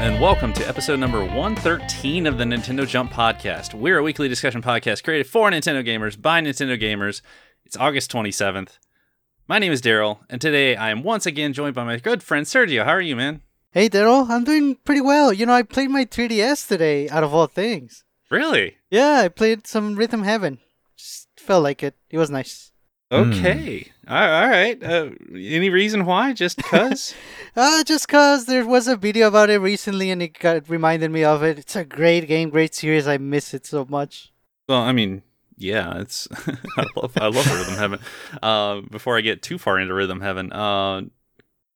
And welcome to episode number 113 of the Nintendo Jump Podcast. We're a weekly discussion podcast created for Nintendo gamers by Nintendo gamers. It's August 27th. My name is Daryl, and today I am once again joined by my good friend Sergio. How are you, man? Hey Daryl, I'm doing pretty well. You know, I played my 3DS today, out of all things. Really? Yeah, I played some Rhythm Heaven. Just felt like it. It was nice. Okay. All all right. Uh, any reason why? Just because? Uh, just cause there was a video about it recently and it got reminded me of it. It's a great game, great series. I miss it so much. well, I mean, yeah, it's I love I love Rhythm Heaven. Uh, before I get too far into Rhythm Heaven, uh,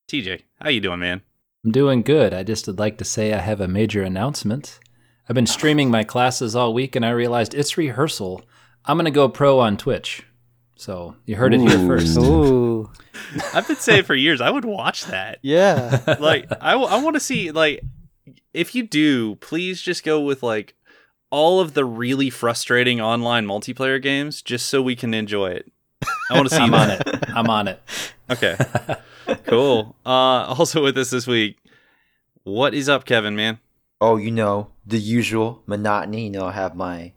TJ, how you doing, man? I'm doing good. I just would like to say I have a major announcement. I've been streaming my classes all week and I realized it's rehearsal. I'm going to go pro on Twitch. So you heard it here first. Ooh. I've been saying for years I would watch that. Yeah. like I, want to see like if you do please just go with like all of the really frustrating online multiplayer games just so we can enjoy it i want to see I'm you on on it. I'm on it. okay cool uh also with us this week what is up kevin man Oh, you know, the usual monotony. You know, I have my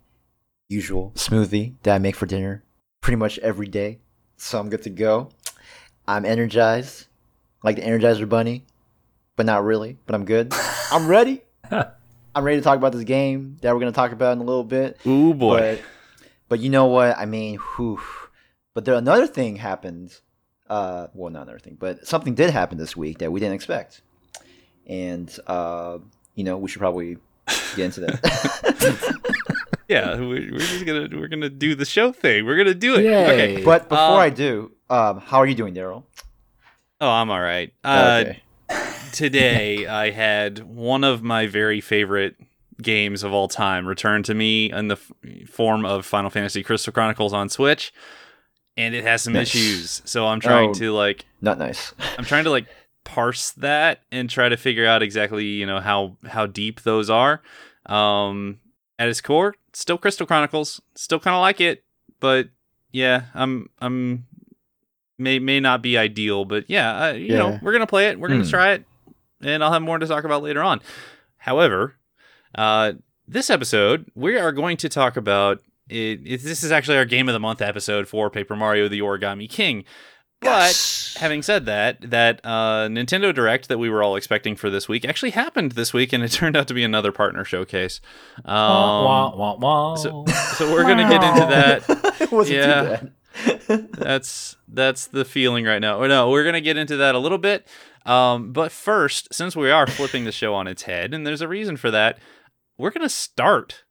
usual smoothie that I make for dinner pretty much every day. So I'm good to go. I'm energized, like the Energizer Bunny, but not really, but I'm good. I'm ready. I'm ready to talk about this game that we're going to talk about in a little bit. Ooh boy But, but you know what? I mean, whew. But there another thing happened. Uh, well, not another thing, but something did happen this week that we didn't expect, and uh, you know, we should probably get into that. yeah we, we're just gonna we're gonna do the show thing we're gonna do it Yay. okay but before Uh, I do, um, how are you doing, Daryl? oh i'm all right uh okay. today I had one of my very favorite games of all time return to me in the f- form of Final Fantasy Crystal Chronicles on Switch, and it has some Nice. issues. So I'm trying Oh. to like Not nice. I'm trying to like parse that and try to figure out exactly you know how how deep those are. Um, at its core, still Crystal Chronicles, still kind of like it, but yeah, I'm I'm may may not be ideal, but yeah, uh, you know we're gonna play it, we're gonna Hmm. try it, and I'll have more to talk about later on. However, uh, this episode we are going to talk about. It, it, this is actually our game of the month episode for Paper Mario: The Origami King. But having said that, that uh, Nintendo Direct that we were all expecting for this week actually happened this week, and it turned out to be another partner showcase. Um, wah, wah, wah. so, so we're gonna get into that. it wasn't Yeah. too bad. That's that's the feeling right now. Or no, we're gonna get into that a little bit. Um, but first, since we are flipping the show on its head, and there's a reason for that, we're gonna start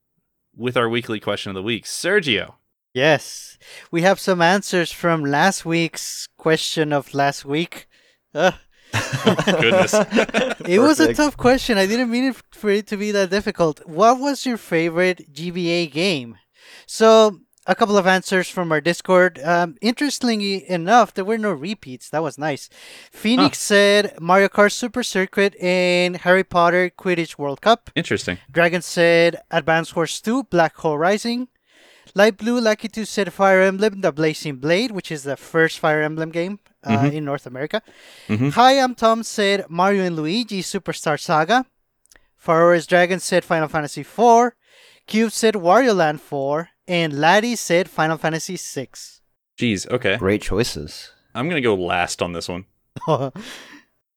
with our weekly question of the week. Sergio, yes. We have some answers from last week's question of last week. Uh, goodness. it was a tough question. I didn't mean it for it to be that difficult. What was your favorite GBA game? So, a couple of answers from our Discord. Um, interestingly enough, there were no repeats. That was nice. Phoenix said Mario Kart Super Circuit and Harry Potter Quidditch World Cup. Interesting. Dragon said Advance Wars 2 Black Hole Rising. Light Blue Lucky to said Fire Emblem The Blazing Blade, which is the first Fire Emblem game uh, Mhm. in North America. Mhm. Hi, I'm Tom said Mario and Luigi Superstar Saga. Farore's Dragon said Final Fantasy IV. Cube said Wario Land 4. And Laddie said Final Fantasy VI. Jeez. Okay. Great choices. I'm gonna go last on this one. well,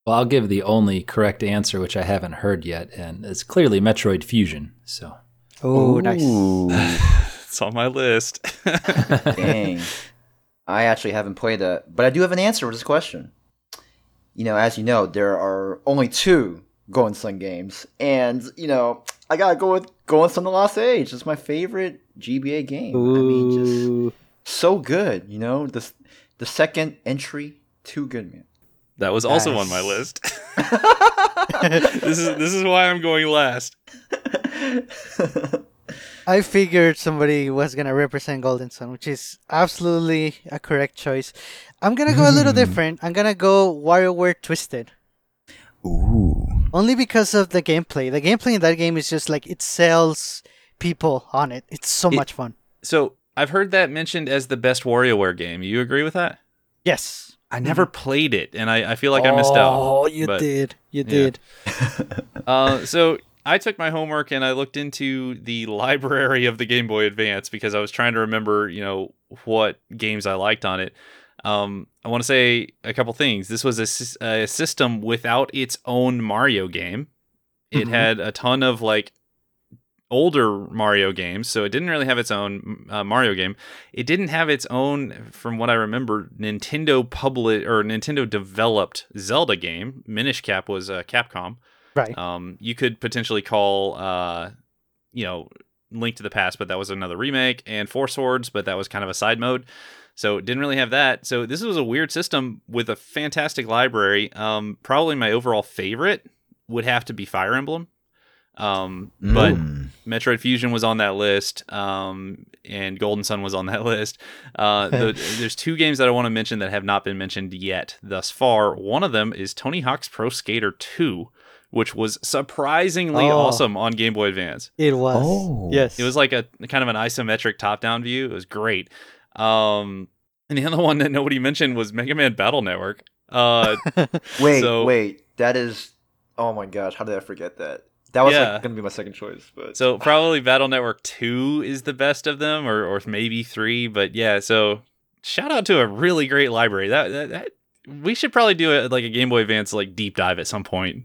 I'll give the only correct answer, which I haven't heard yet, and it's clearly Metroid Fusion. So oh, nice. Ooh, It's on my list. dang. I actually haven't played that, but I do have an answer for this question. You know, as you know, there are only two Golden Sun games, and you know, I gotta go with Golden Sun: The Lost Age. It's my favorite GBA game. I mean, just Ooh. so good. You know, the the second entry, too good, man. that was also on my list. this is this is why I'm going last. I figured somebody was gonna represent Golden Sun, which is absolutely a correct choice. I'm gonna go a little different. I'm gonna go WarioWare Twisted. Ooh. Only because of the gameplay. The gameplay in that game is just like it sells people on it. It's so It- much fun. So I've heard that mentioned as the best WarioWare game. You agree with that? Yes. I never played it, and I, I feel like I missed out. Oh, you but- did. You yeah. did. Uh, so I took my homework and I looked into the library of the Game Boy Advance because I was trying to remember, you know, what games I liked on it. Um, I want to say a couple things. This was a, a system without its own Mario game. It Mhm. had a ton of like older Mario games, so it didn't really have its own uh, Mario game. It didn't have its own, from what I remember, Nintendo public or Nintendo developed Zelda game. Minish Cap was uh, Capcom. Right. Um, you could potentially call, uh, you know, Link to the Past, but that was another remake, and Four Swords, but that was kind of a side mode. So it didn't really have that. So this was a weird system with a fantastic library. Um, probably my overall favorite would have to be Fire Emblem. Um, but Mm. Metroid Fusion was on that list, um, and Golden Sun was on that list. Uh, the, there's two games that I want to mention that have not been mentioned yet thus far. One of them is Tony Hawk's Pro Skater 2, which was surprisingly Oh. awesome on Game Boy Advance. It was. Oh. Yes. It was like a kind of an isometric top-down view. It was great. Um, and the other one that nobody mentioned was Mega Man Battle Network. Uh, Wait, So- wait. That is. Oh my gosh, how did I forget that? That was Yeah. like gonna be my second choice, but So probably Battle Network 2 is the best of them, or or maybe 3. But yeah, so shout out to a really great library. That, that, that we should probably do a like a Game Boy Advance like deep dive at some point.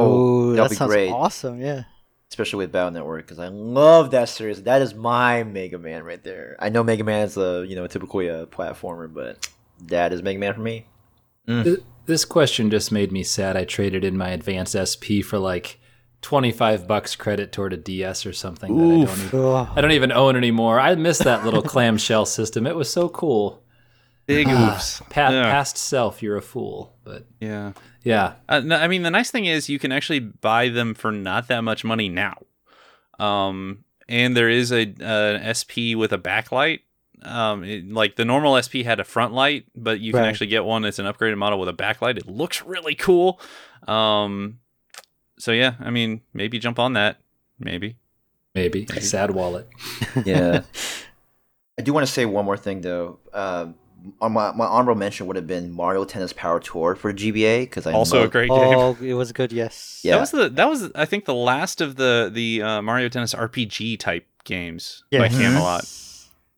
Oh, that that'll be sounds great, awesome. Yeah. especially with Battle Network because I love that series. That is my Mega Man right there. I know Mega Man is a you know typically a platformer, but that is Mega Man for me. Th- This question just made me sad. I traded in my Advance SP for like 25 bucks credit toward a DS or something that I don't, even, Oh, I don't even own anymore. I miss that little clamshell system. It was so cool. Big Ah, oops. Pa- Yeah. Past self, you're a fool. But Yeah. Yeah, Uh, no, I mean, the nice thing is you can actually buy them for not that much money now. Um, and there is a an SP with a backlight. Um, it- like the normal SP had a front light, but you can Right. actually get one that's an upgraded model with a backlight. It looks really cool. Um, so yeah, I mean, maybe jump on that. Maybe. maybe. Sad wallet. Yeah. I do want to say one more thing though. Um, on my my honorable mention would have been Mario Tennis Power Tour for GBA because I Also a great game. oh, it was good. Yes. Yeah. That was the that was I think the last of the the uh, Mario Tennis RPG type games by Yes. Camelot.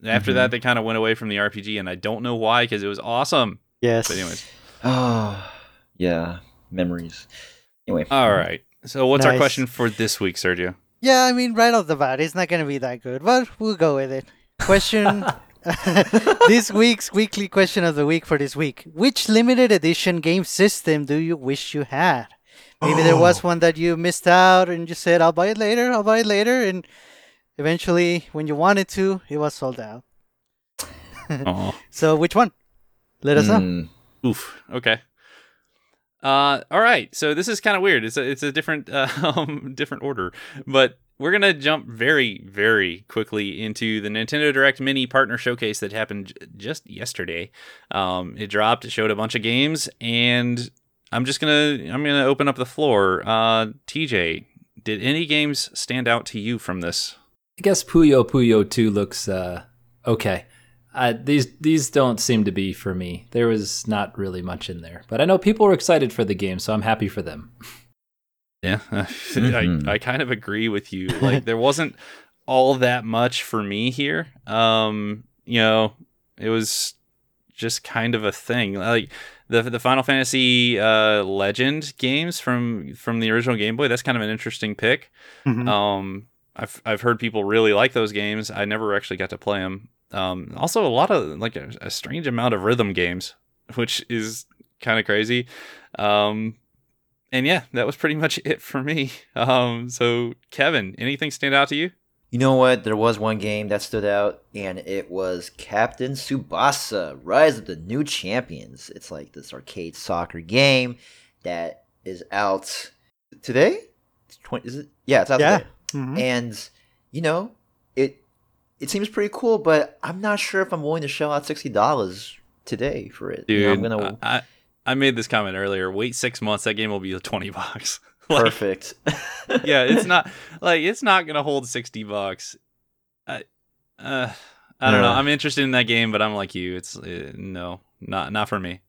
After Mhm. that, they kind of went away from the RPG, and I don't know why because it was awesome. Yes. But anyways, Oh, yeah, memories. Anyway, all right. So what's our question for this week, Sergio? Yeah, I mean, right off the bat, it's not going to be that good, but we'll go with it. Question this week's weekly question of the week for this week. Which limited edition game system do you wish you had? Maybe there was one that you missed out and you said, I'll buy it later, I'll buy it later. And eventually, when you wanted to, it was sold out. Oh, So, which one? Let us know. Mm, oof. Okay. Uh, all right. So this is kind of weird. It's a it's a different uh, different order, but we're gonna jump very very quickly into the Nintendo Direct Mini Partner Showcase that happened j- just yesterday. Um, it dropped. It showed a bunch of games, and I'm just gonna I'm gonna open up the floor. Uh, TJ, did any games stand out to you from this? I guess Puyo Puyo 2 looks uh, okay. Uh, these these don't seem to be for me. There was not really much in there, but I know people were excited for the game, so I'm happy for them. Yeah. I, I kind of agree with you. Like there wasn't all that much for me here. Um, you know, it was just kind of a thing. Like the the Final Fantasy uh, Legend games from from the original Game Boy. That's kind of an interesting pick. Mhm. Um, I've I've heard people really like those games. I never actually got to play them. Um, also a lot of like a, a strange amount of rhythm games, which is kind of crazy. Um, and yeah, that was pretty much it for me. Um, so Kevin, anything stand out to you? you know what? There was one game that stood out, and it was Captain Tsubasa: Rise of the New Champions. It's like this arcade soccer game that is out today. It's 20, is it? Yeah, it's out Yeah. today. Mhm. and you know it it seems pretty cool but i'm not sure if i'm willing to shell out $60 today for it Dude, You know, i'm gonna I, I made this comment earlier. Wait six months, that game will be twenty bucks. Like, perfect yeah, it's not like it's not gonna hold sixty bucks. I, uh, I don't know. I'm interested in that game, but I'm like you. It's uh, no, not not for me.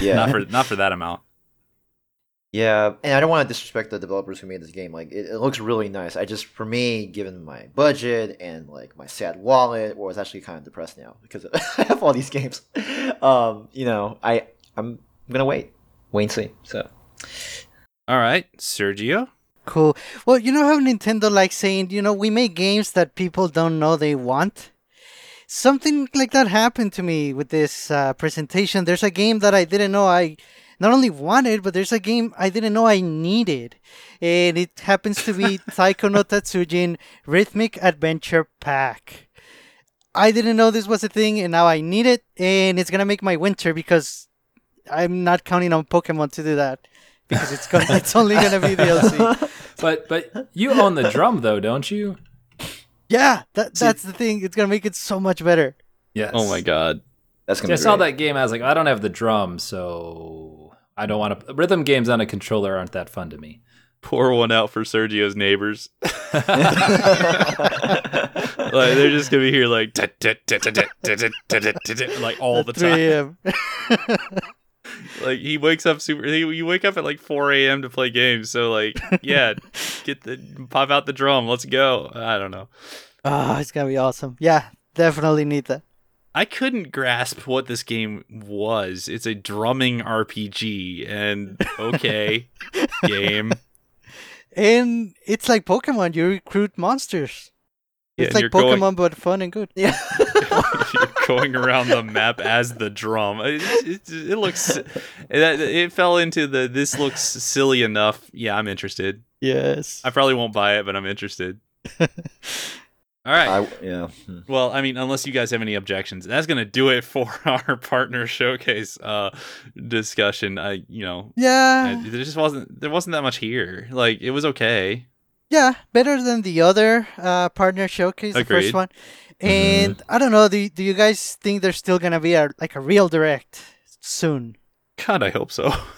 Yeah. not for not for that amount. Yeah, and I don't want to disrespect the developers who made this game. Like, it, it looks really nice. I just, for me, given my budget and like my sad wallet, well, it's actually kind of depressed now because I have all these games. Um, you know, I I'm gonna wait, wait and see. So All right, Sergio. Cool. Well, you know how Nintendo likes saying, you know, we make games that people don't know they want? Something like that happened to me with this uh, presentation. There's a game that I didn't know I not only wanted, but there's a game I didn't know I needed. And it happens to be Taiko no Tatsujin Rhythmic Adventure Pack. I didn't know this was a thing, and now I need it, and it's gonna make my winter because I'm not counting on Pokemon to do that because it's gonna it's only gonna be DLC. But but you own the drum though, don't you? Yeah, that that's the thing. It's gonna make it so much better. Yes. Oh my god. that's gonna. I be saw great. that game. I was like, I don't have the drum, so I don't want to. Rhythm games on a controller aren't that fun to me. Pour one out for Sergio's neighbors. like they're just gonna be here like like all the time. like he wakes up super. You wake up at like 4 a.m. to play games. So like yeah, get the pop out the drum. Let's go. I don't know. Oh, it's gonna be awesome. Yeah, definitely need that. I couldn't grasp what this game was. It's a drumming RPG, and okay, game. And it's like Pokemon. You recruit monsters. Yeah, it's like you're going- Pokemon, but fun and good. Yeah. You're going around the map as the drum. It, it, it looks. It, it fell into the. This looks silly enough. Yeah, I'm interested. Yes. I probably won't buy it, but I'm interested. All right. I, yeah. Hmm. Well, I mean, unless you guys have any objections, that's gonna do it for our partner showcase uh, discussion. I, you know, I, Yeah. there just wasn't there wasn't that much here. Like, it was okay. Yeah. Better than the other uh, partner showcase, the first one. And I don't know. Do do you guys think there's still gonna be a like a real direct soon? God, I hope so.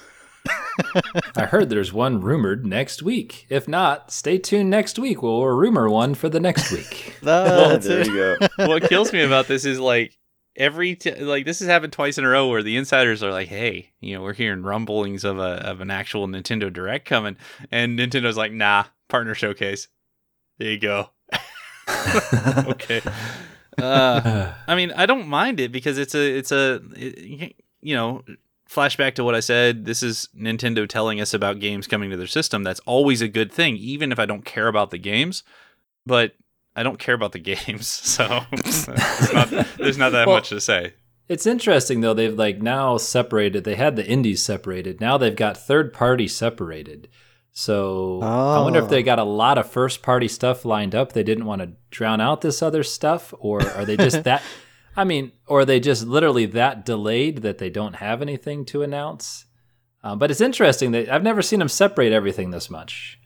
I heard there's one rumored next week. If not, stay tuned next week. We'll rumor one for the next week. That's there you go. what kills me about this is like every t- like this has happened twice in a row where the insiders are like, "Hey, you know, we're hearing rumblings of a of an actual Nintendo Direct coming," and Nintendo's like, "Nah, partner showcase. There you go." okay. Uh, I mean, I don't mind it because it's a it's a it- you know flashback to what I said. This is Nintendo telling us about games coming to their system. That's always a good thing, even if I don't care about the games. But I don't care about the games, so not, there's not that Well- much to say. It's interesting though. They've like now separated. They had the indies separated. Now they've got third party separated. So I wonder if Oh. they ah. got a lot of first party stuff lined up. They didn't want to drown out this other stuff, or are they just that? I mean, or are they just literally that delayed that they don't have anything to announce? Um, but it's interesting that I've never seen them separate everything this much.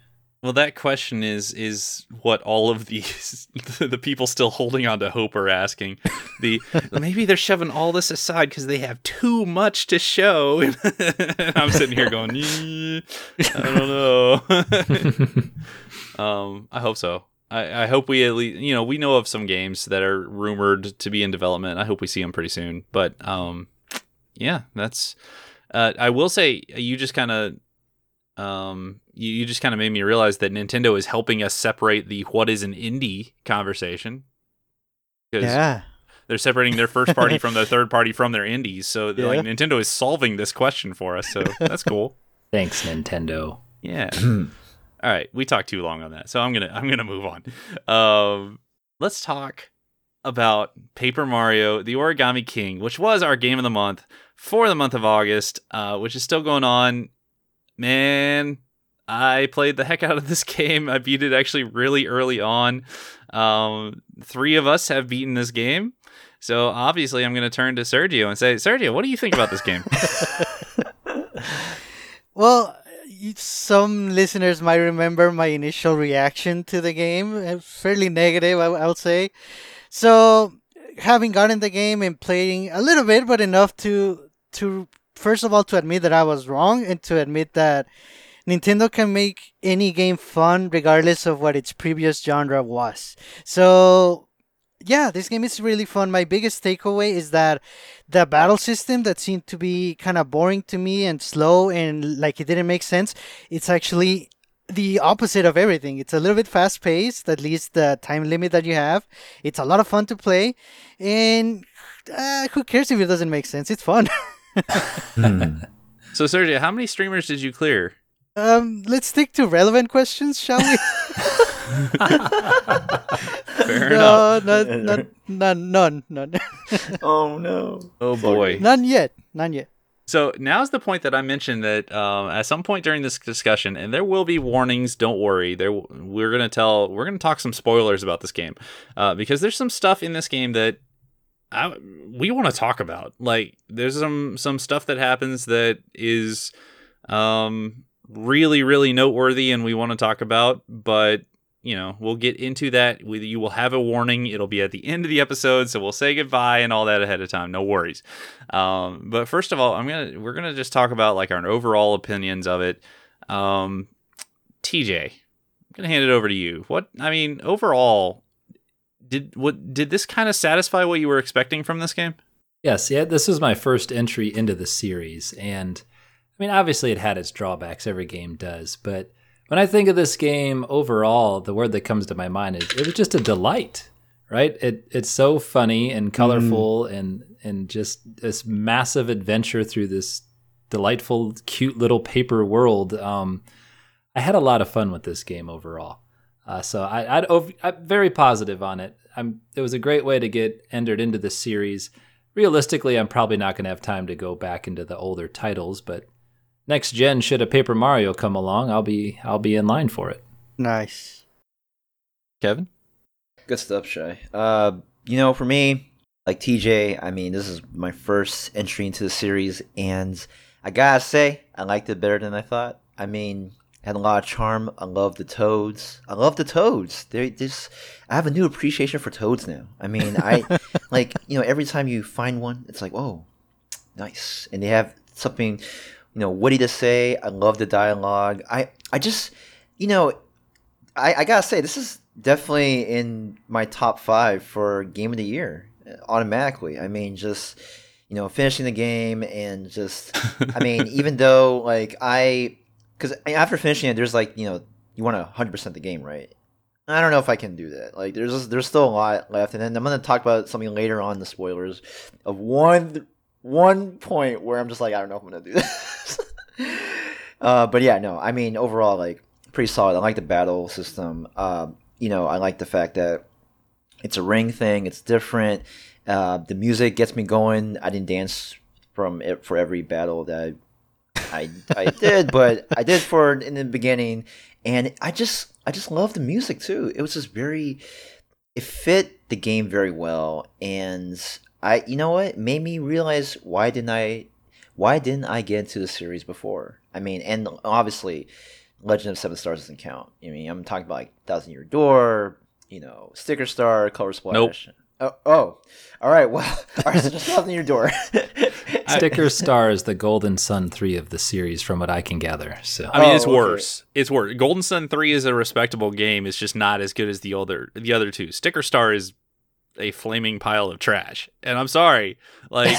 Well, that question is is what all of these the people still holding on to hope are asking. The maybe they're shoving all this aside because they have too much to show. I'm sitting here going, "Eh, I don't know. um, I hope so. I, I hope we at least you know we know of some games that are rumored to be in development. I hope we see them pretty soon. But um, yeah, that's. Uh, I will say you just kind of um you, you just kind of made me realize that Nintendo is helping us separate the what is an indie conversation. Because Yeah. they're separating their first party from their third party from their indies. So they're like Nintendo is solving this question for us. So that's cool. Thanks, Nintendo. Yeah. All right, we talked too long on that, so I'm gonna I'm gonna move on. Um, let's talk about Paper Mario: The Origami King, which was our game of the month for the month of August, uh, which is still going on. Man, I played the heck out of this game. I beat it actually really early on. Um, three of us have beaten this game. So obviously, I'm going to turn to Sergio and say, Sergio, what do you think about this game? Well, y- some listeners might remember my initial reaction to the game. uh, Fairly negative, I would say. So, having gotten the game and playing a little bit, but enough to to first of all to admit that I was wrong and to admit that Nintendo can make any game fun regardless of what its previous genre was. So, yeah, this game is really fun. My biggest takeaway is that the battle system that seemed to be kind of boring to me and slow and like it didn't make sense, it's actually the opposite of everything. It's a little bit fast paced, at least the time limit that you have. It's a lot of fun to play, and uh, who cares if it doesn't make sense? It's fun. Hmm. So Sergio, how many streamers did you clear? Um, let's stick to relevant questions, shall we? Fair enough. no, not, not, none, none, none, oh no. Oh boy. none yet, none yet. So now's the point that I mentioned that um, at some point during this discussion, and there will be warnings. Don't worry. There, we're gonna tell, we're gonna talk some spoilers about this game, uh, because there's some stuff in this game that I, we want to talk about. Like, there's some some stuff that happens that is um, really, really noteworthy, and we want to talk about. But you know, we'll get into that. We, you will have a warning. It'll be at the end of the episode, so we'll say goodbye and all that ahead of time. No worries. Um, but first of all, I'm gonna we're gonna just talk about like our overall opinions of it. Um, TJ, I'm gonna hand it over to you. What I mean, overall, did what did this kind of satisfy what you were expecting from this game? Yes, yeah, this is my first entry into the series, and mean, obviously, it had its drawbacks. Every game does, but when I think of this game overall, the word that comes to my mind is it was just a delight, right? It it's so funny and colorful and and just this massive adventure through this delightful, cute little paper world. Um, I had a lot of fun with this game overall. Uh, so I, I'm very positive on it. I'm, it was a great way to get entered into the series. Realistically, I'm probably not going to have time to go back into the older titles, but next gen, should a Paper Mario come along, I'll be I'll be in line for it. Nice. Kevin, Good stuff, Shy. Uh, you know, for me, like TJ, I mean, this is my first entry into the series, and I gotta say, I liked it better than I thought. I mean, had a lot of charm. I love the toads. I love the toads. They just, I have a new appreciation for toads now. I mean, I like, you know, every time you find one, it's like, oh, nice, and they have something, you know, witty to say. I love the dialogue. I, I just, you know, I, I gotta say, this is definitely in my top five for game of the year uh, automatically. I mean, just you know, finishing the game and just, I mean, even though like I, because after finishing it, there's like you know, you want to hundred percent the game, right? I don't know if I can do that. Like, there's there's still a lot left, and then I'm gonna talk about something later on the spoilers of one one point where I'm just like, I don't know if I'm gonna do this. Uh, but yeah, no, I mean, overall, like pretty solid. I like the battle system. Um, you know, I like the fact that it's a ring thing. It's different. Uh, the music gets me going. I didn't dance from it for every battle that I, I, I did, but I did for in the beginning, and I just I just love the music too. It was just very, it fit the game very well, and I you know what it made me realize why didn't I why didn't I get into the series before? I mean, and obviously, Legend of Seven Stars doesn't count. I mean, I'm talking about like Thousand Year Door, you know, Sticker Star, Color Splash. Nope. Oh, oh, all right. Well, all right. So just Thousand Year Door. Sticker Star is the Golden Sun three of the series, from what I can gather. So I mean, Oh, it's okay. worse. It's worse. Golden Sun Three is a respectable game. It's just not as good as the other the other two. Sticker Star is a flaming pile of trash, and I'm sorry. Like,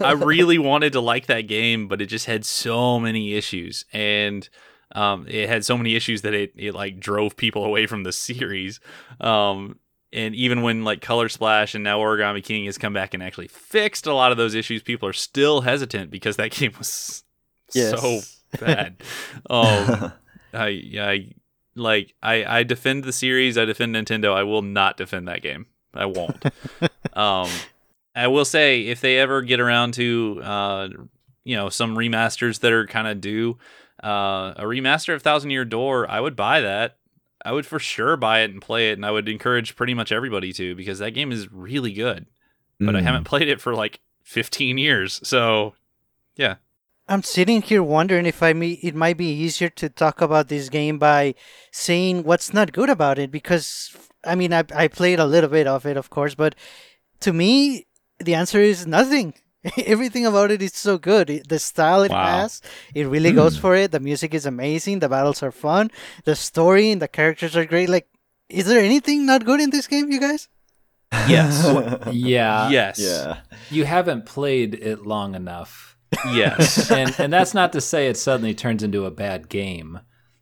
I really wanted to like that game, but it just had so many issues, and um, it had so many issues that it it like drove people away from the series. Um, and even when like Color Splash and now Origami King has come back and actually fixed a lot of those issues, people are still hesitant because that game was so bad. Um, I, I like I, I defend the series. I defend Nintendo. I will not defend that game. I won't. um, I will say if they ever get around to uh, you know some remasters that are kind of due, uh, a remaster of Thousand Year Door, I would buy that. I would for sure buy it and play it, and I would encourage pretty much everybody to because that game is really good. But I Mm. haven't played it for like 15 years, so yeah. I'm sitting here wondering if I may, it might be easier to talk about this game by saying what's not good about it because I mean I I played a little bit of it of course but to me the answer is nothing. Everything about it is so good. The style it Wow. has, it really goes mm. for it. The music is amazing. The battles are fun. The story and the characters are great. Like, is there anything not good in this game, you guys? Yes. Yeah. yes. yeah. You haven't played it long enough. Yes. and and that's not to say it suddenly turns into a bad game,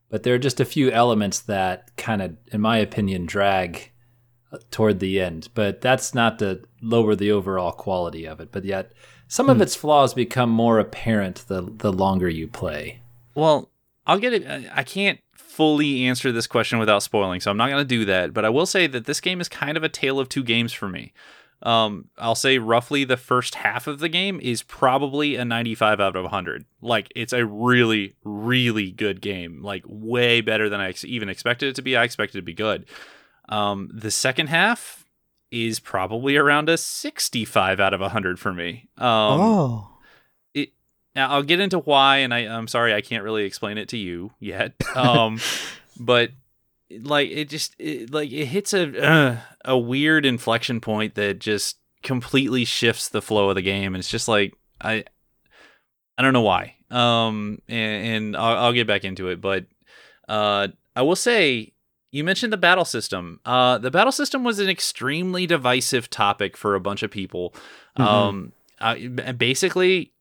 but there are just a few elements that kind of, in my opinion, drag uh, toward the end. But that's not to lower the overall quality of it. But yet, some of its flaws become more apparent the the longer you play. Well, I'll get it. I can't fully answer this question without spoiling, so I'm not going to do that. But I will say that this game is kind of a tale of two games for me. Um, I'll say roughly the first half of the game is probably a 95 out of 100. Like it's a really, really good game. Like way better than I ex- even expected it to be. I expected it to be good. Um, the second half is probably around a 65 out of 100 for me. Um, oh. now I'll get into why, and I, I'm sorry I can't really explain it to you yet. Um, but like it just it, like it hits a uh, a weird inflection point that just completely shifts the flow of the game, and it's just like I I don't know why. Um, and, and I'll, I'll get back into it, but uh, I will say you mentioned the battle system. Uh, the battle system was an extremely divisive topic for a bunch of people. Mhm. Um, I, basically,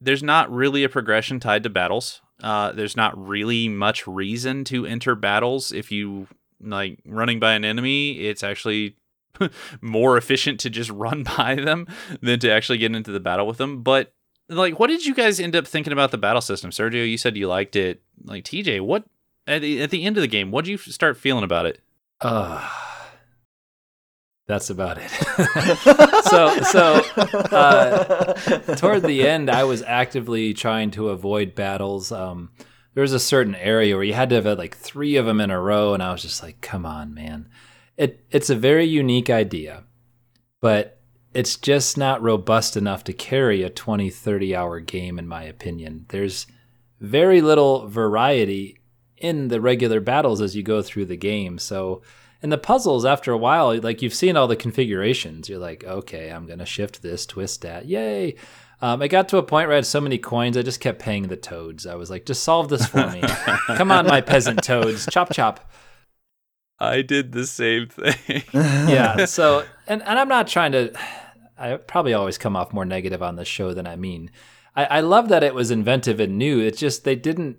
there's not really a progression tied to battles. Uh, there's not really much reason to enter battles if you like running by an enemy. It's actually more efficient to just run by them than to actually get into the battle with them. But like, what did you guys end up thinking about the battle system, Sergio? You said you liked it. Like TJ, what at the, at the end of the game, what did you start feeling about it? Uh, that's about it. so so uh, toward the end, I was actively trying to avoid battles. Um, there was a certain area where you had to have like three of them in a row, and I was just like, "Come on, man!" It it's a very unique idea, but it's just not robust enough to carry a 20, 30 hour game, in my opinion. There's very little variety in the regular battles as you go through the game. So, in the puzzles, after a while, like you've seen all the configurations, you're like, okay, I'm gonna shift this, twist that, yay. Um, I got to a point where I had so many coins, I just kept paying the toads. I was like, just solve this for me. Come on, my peasant toads, chop chop. I did the same thing. yeah. So, and, and I'm not trying to, I probably always come off more negative on this show than I mean. I, I love that it was inventive and new. It's just they didn't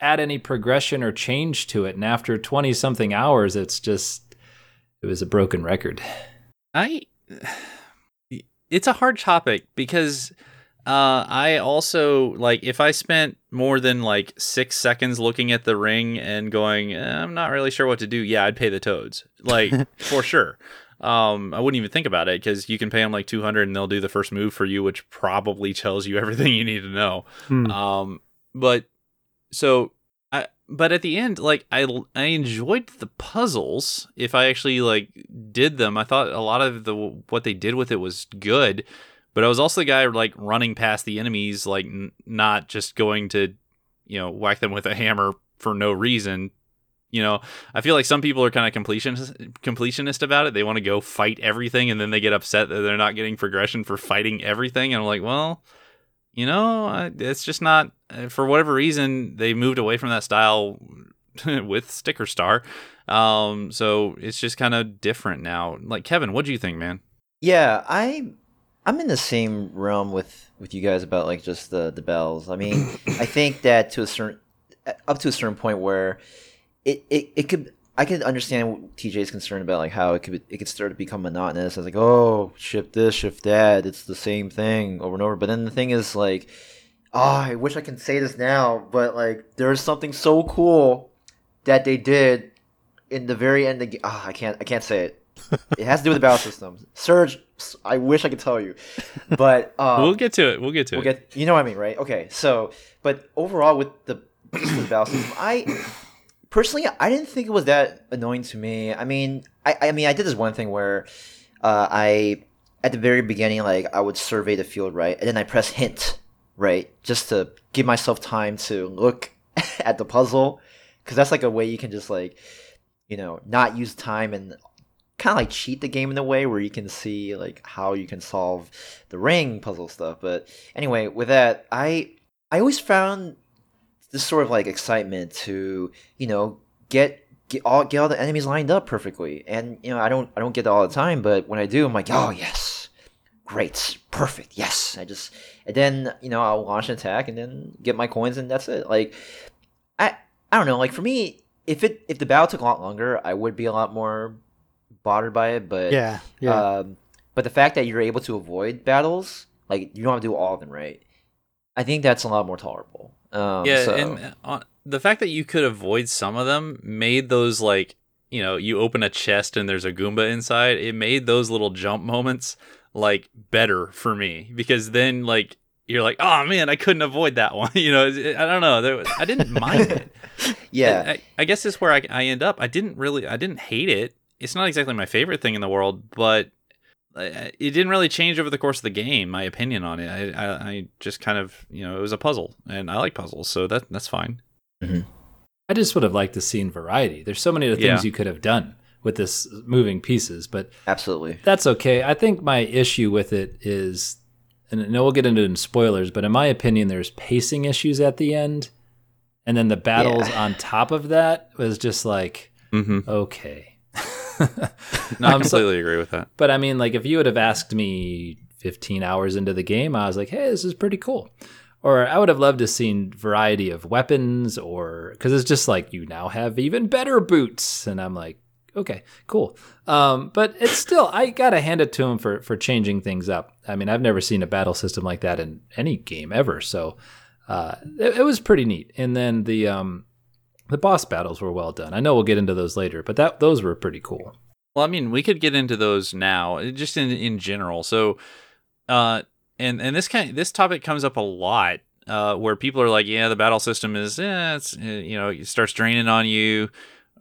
add any progression or change to it. And after 20 something hours, it's just, it was a broken record. I it's a hard topic because uh, I also like if I spent more than like six seconds looking at the ring and going, eh, I'm not really sure what to do. Yeah, I'd pay the toads, like for sure. Um, I wouldn't even think about it because you can pay them like 200 and they'll do the first move for you, which probably tells you everything you need to know. Hmm. Um, but so But at the end, like I, I enjoyed the puzzles. If I actually like did them, I thought a lot of the what they did with it was good. But I was also the guy like running past the enemies, like n- not just going to, you know, whack them with a hammer for no reason. You know, I feel like some people are kind of completionist, completionist about it. They want to go fight everything, and then they get upset that they're not getting progression for fighting everything. And I'm like, well, you know, it's just not uh, for whatever reason they moved away from that style with Sticker Star. Um, so it's just kind of different now. Like Kevin, what do you think, man? Yeah, I I'm in the same realm with with you guys about like just the the bells. I mean, I think that to a certain up to a certain point where it it, it could I could understand what TJ's concerned about like how it could it could start to become monotonous. It's like, oh, shift this, shift that. It's the same thing over and over. But then the thing is like, oh, I wish I can say this now, but like there's something so cool that they did in the very end. Of the, ah, I can't I can't say it. it has to do with the battle system. Surge, I wish I could tell you, but um, we'll get to it. We'll get to we'll it. get you know what I mean, right? Okay, so but overall with the with the battle system, I personally I didn't think it was that annoying to me. I mean, I I mean I did this one thing where uh, I at the very beginning like I would survey the field right, and then I press hint right? Just to give myself time to look at the puzzle. Because that's like a way you can just like you know not use time and kind of like cheat the game in a way where you can see like how you can solve the ring puzzle stuff. But anyway with that i i always found this sort of like excitement to you know get get all get all the enemies lined up perfectly. And you know, I don't I don't get that all the time, but when I do, I'm like, oh yes, great, perfect, yes. I just and then you know I'll launch an attack and then get my coins and that's it. Like I I don't know. Like for me, if it if the battle took a lot longer, I would be a lot more bothered by it. But Yeah, yeah. um, but the fact that you're able to avoid battles, like you don't have to do all of them, right? I think that's a lot more tolerable. Um, yeah, so- and uh, the fact that you could avoid some of them made those like you know you open a chest and there's a Goomba inside. It made those little jump moments like better for me because then like you're like oh man I couldn't avoid that one. you know I don't know there, was- I didn't mind it. yeah, I, I guess this is where I, I end up. I didn't really I didn't hate it. It's not exactly my favorite thing in the world, but it didn't really change over the course of the game. My opinion on it, I, I, I just kind of you know it was a puzzle, and I like puzzles, so that that's fine. I just would have liked to seen variety. There's so many other things Yeah. you could have done with this moving pieces, but absolutely. that's okay. I think my issue with it is, and I know we'll get into it in spoilers, but in my opinion, there's pacing issues at the end, and then the battles Yeah. on top of that was just like Mm-hmm. okay. No, I Um, so- completely agree with that. But I mean, like if you would have asked me 15 hours into the game, I was like, hey, this is pretty cool. Or I would have loved to seen variety of weapons, or because it's just like you now have even better boots, and I'm like, okay, cool. Um, but it's still, I gotta hand it to him for for changing things up. I mean, I've never seen a battle system like that in any game ever, so uh, it, it was pretty neat. And then the um, the boss battles were well done. I know we'll get into those later, but that those were pretty cool. Well, I mean, we could get into those now, uh, just in in general. So, uh, and and this kind this topic comes up a lot, uh, where people are like, yeah, the battle system is, eh, it's uh, you know, it starts draining on you,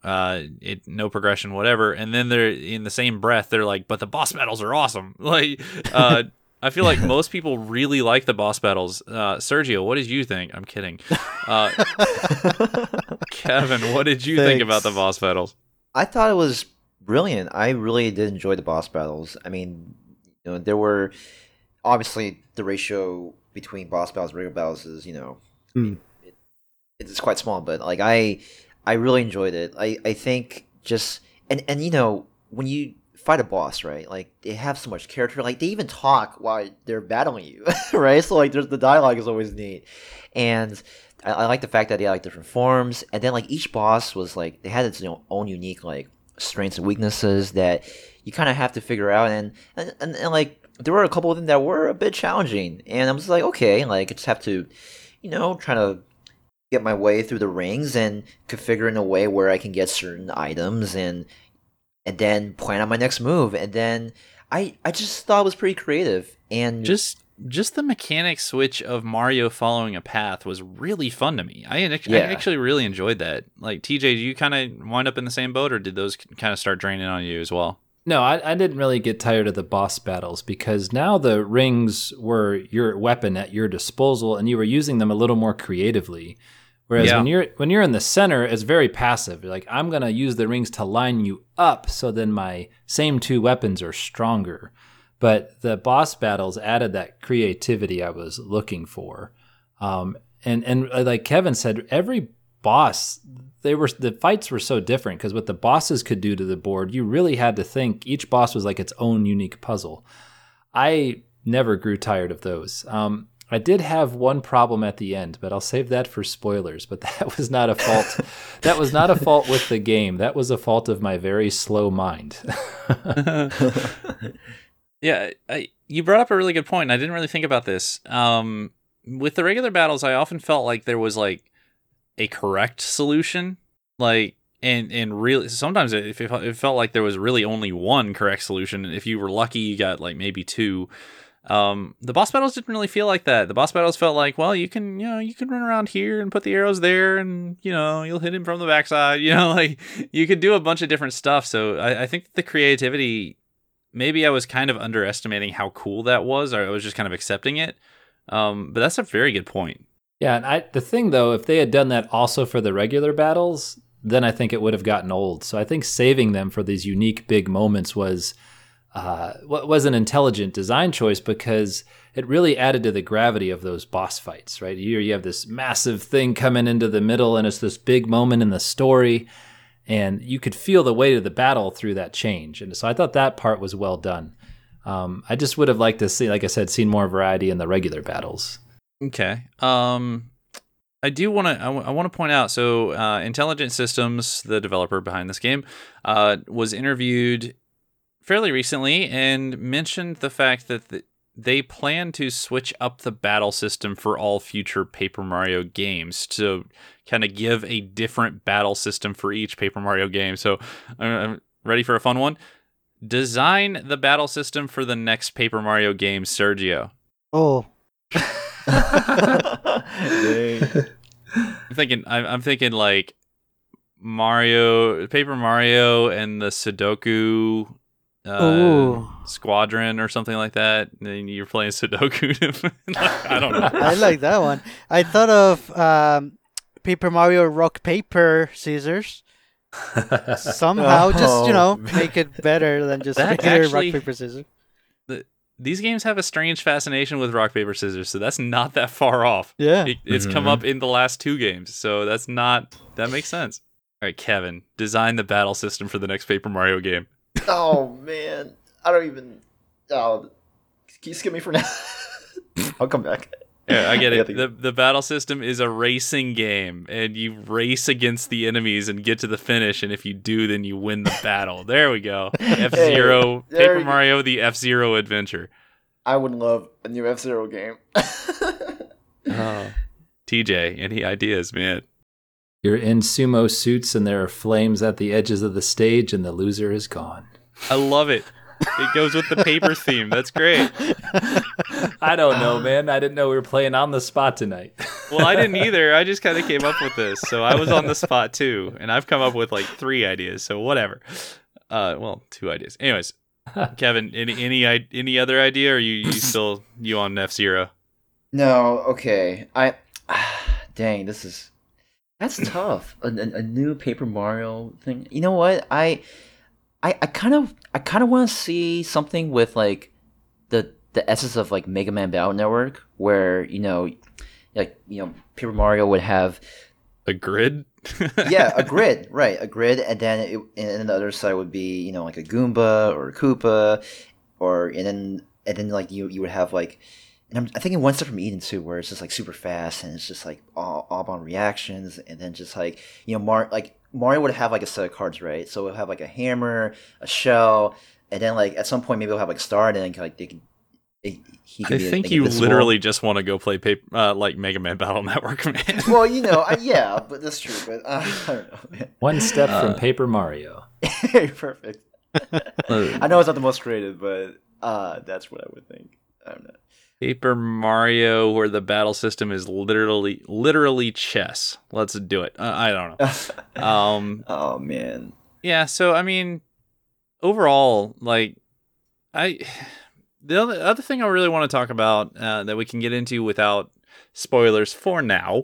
uh, it no progression, whatever, and then they're in the same breath, they're like, but the boss battles are awesome. Like, uh. I feel like most people really like the boss battles. Uh, Sergio, what did you think? I'm kidding. Uh, Kevin, what did you think about the boss battles? I thought it was brilliant. I really did enjoy the boss battles. I mean, you know, there were obviously the ratio between boss battles and regular battles is, you know, Hmm. it, it's quite small, but like I I really enjoyed it. I I think just and and you know, when you fight a boss, right? Like they have so much character. Like they even talk while they're battling you, right? So like there's the dialogue is always neat. And I, I like the fact that they like different forms, and then like each boss was like they had its you know, own unique like strengths and weaknesses that you kind of have to figure out, and and, and and like there were a couple of them that were a bit challenging, and I'm just like okay, like I just have to, you know, try to get my way through the rings and configure in a way where I can get certain items and and then plan on my next move, and then I I just thought it was pretty creative and just just the mechanic switch of Mario following a path was really fun to me. I, ac- I actually really enjoyed that. Like TJ, do you kind of wind up in the same boat, or did those kind of start draining on you as well? No, I, I didn't really get tired of the boss battles because now the rings were your weapon at your disposal, and you were using them a little more creatively. Whereas Yeah. when you're when you're in the center, it's very passive. You're like I'm gonna use the rings to line you up, so then my same two weapons are stronger. But the boss battles added that creativity I was looking for, um, and and uh, like Kevin said, every boss they were the fights were so different because what the bosses could do to the board, you really had to think each boss was like its own unique puzzle. I never grew tired of those. Um, I did have one problem at the end, but I'll save that for spoilers. But that was not a fault. that was not a fault with the game. That was a fault of my very slow mind. Yeah, I, you brought up a really good point. I didn't really think about this. Um, with the regular battles, I often felt like there was like a correct solution, like and and really sometimes it, it felt- like there was really only one correct solution. If you were lucky, you got like maybe two. Um, the boss battles didn't really feel like that. The boss battles felt like, well, you can, you know, you can run around here and put the arrows there, and you know, you'll hit him from the backside. You know, like you could do a bunch of different stuff. So I, I think the creativity maybe I was kind of underestimating how cool that was, or I was just kind of accepting it. Um, but that's a very good point. yeah, and I the thing though, if they had done that also for the regular battles, then I think it would have gotten old. So I think saving them for these unique big moments was uh, was an intelligent design choice because it really added to the gravity of those boss fights. Right here, you have this massive thing coming into the middle, and it's this big moment in the story. and you could feel the weight of the battle through that change. And so I thought that part was well done. Um, I just would have liked to see, like I said, seen more variety in the regular battles. Okay. Um, I do want to. I, w- I want to point out. So, uh, Intelligent Systems, the developer behind this game, uh, was interviewed fairly recently and mentioned the fact that the, they plan to switch up the battle system for all future Paper Mario games to kind of give a different battle system for each Paper Mario game. So, I'm, I'm ready for a fun one. Design the battle system for the next Paper Mario game, Sergio. Oh, I'm thinking. I'm, I'm thinking like Mario, Paper Mario, and the Sudoku uh, Ooh. Squadron or something like that. And you're playing Sudoku. I don't know. I like that one. I thought of um, Paper Mario Rock Paper Scissors. Somehow, just you know, Oh, make it better than just That regular actually- Rock Paper Scissors. These games have a strange fascination with rock paper scissors, so that's not that far off. Yeah. It, it's come Mhm. up in the last two games, so that's not that makes sense. All right, Kevin, design the battle system for the next Paper Mario game. Oh man, I don't even. Oh, can you skip me for now? I'll come back. Yeah, I get it. gotta- The the battle system is a racing game, and you race against the enemies and get to the finish. And if you do, then you win the battle. There we go. F Zero there Paper you- Mario: The F Zero Adventure. I would love a new F Zero game. Oh, TJ, any ideas, man? You're in sumo suits and there are flames at the edges of the stage, and the loser is gone. I love it. It goes with the paper theme. That's great. I don't know, man. I didn't know we were playing on the spot tonight. Well, I didn't either. I just kind of came up with this, so I was on the spot too, and I've come up with like three ideas. So whatever. Uh, well, two ideas. Anyways, Kevin, any any i- any other idea? Or are you you still you on F Zero? no, okay. I. Dang, this is. That's tough. A, a, a new Paper Mario thing. You know what? I. I, I kind of I kind of want to see something with like the the essence of like Mega Man Battle Network, where you know, like you know, Paper Mario would have A grid? yeah, a grid, right? A grid, and then it, and then the other side would be you know like a Goomba or a Koopa, or and then and then like you you would have like, and I'm, I'm thinking one step from Eden too, where it's just like super fast and it's just like all all on reactions, and then just like you know Mar like Mario would have like a set of cards, right? So it'll have like a hammer, a shell, and then like at some point maybe it'll have like a star, and then like they can. It, he I be, think like, you invisible. literally just want to go play paper, uh, like Mega Man Battle Network, man. Well, you know, I, yeah, but that's true. But uh, I don't know, man. One step Uh, from Paper Mario. Perfect. I know it's not the most creative, but uh, that's what I would think. I don't know. Paper Mario, where the battle system is literally literally chess. Let's do it. Uh, I don't know. Um, oh man. yeah. So I mean, overall, like, I the other other thing I really want to talk about uh, that we can get into without spoilers for now.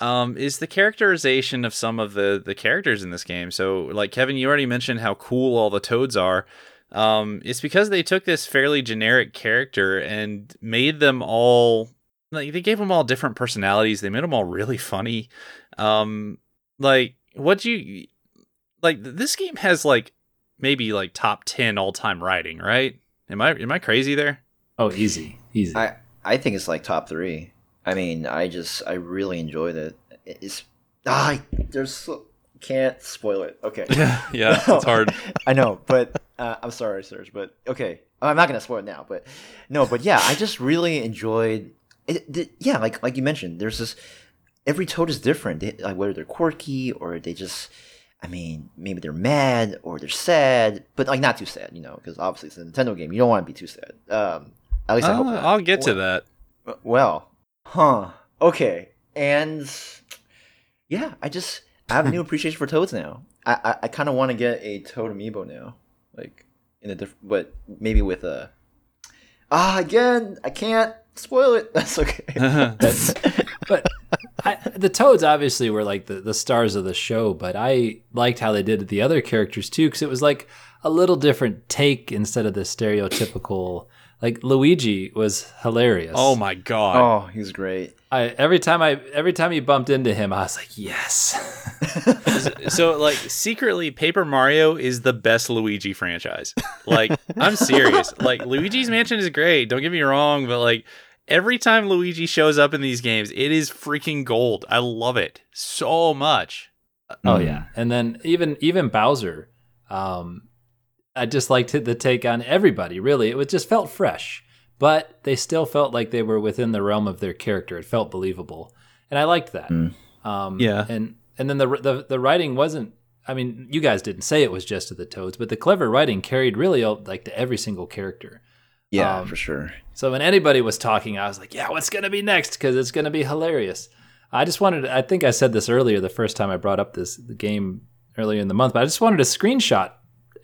Um, is the characterization of some of the the characters in this game. So, like Kevin, you already mentioned how cool all the toads are. Um, it's because they took this fairly generic character and made them all like they gave them all different personalities. They made them all really funny. Um, like what you like this game has like maybe like top 10 all-time writing, right? Am I am I crazy there? Oh, easy, easy. I I think it's like top three. I mean, I just I really enjoyed it. It's ah, I- there's so, can't spoil it. Okay. yeah, yeah, it's hard. I know, but uh, I'm sorry, Serge, but okay. I'm not gonna spoil it now, but no, but yeah, I just really enjoyed it. it yeah, like like you mentioned, there's this. Every toad is different. They, like whether they're quirky or they just, I mean, maybe they're mad or they're sad, but like not too sad, you know, because obviously it's a Nintendo game. You don't want to be too sad. Um, at least I hope. Uh, I'll get to that. Well, huh? Okay, and yeah, I just I have a new appreciation for toads now. I I, I kind of want to get a toad amiibo now, like in a different, but maybe with a. Ah, again, I can't spoil it. That's okay. That's, but I, the toads obviously were like the, the stars of the show, but I liked how they did the other characters too, because it was like a little different take instead of the stereotypical. Like Luigi was hilarious. oh my god. oh, he's great. I every time I every time you bumped into him, I was like, yes. so like secretly paper mario is the best luigi franchise. Like i'm serious. Like luigi's mansion is great don't get me wrong but like every time luigi shows up in these games it is freaking gold. I love it so much. Oh yeah, and then even even Bowser, um, I just liked the take on everybody. Really, it was just felt fresh, but they still felt like they were within the realm of their character. It felt believable, and I liked that. Mm. Um, Yeah. and and then the, the the writing wasn't. I mean, you guys didn't say it was just to the Toads, but the clever writing carried really out, like to every single character. Yeah, Um, for sure. So when anybody was talking, I was like, "Yeah, what's gonna be next?" Because it's gonna be hilarious. I just wanted. I think I said this earlier the first time I brought up this game earlier in the month, but I just wanted a screenshot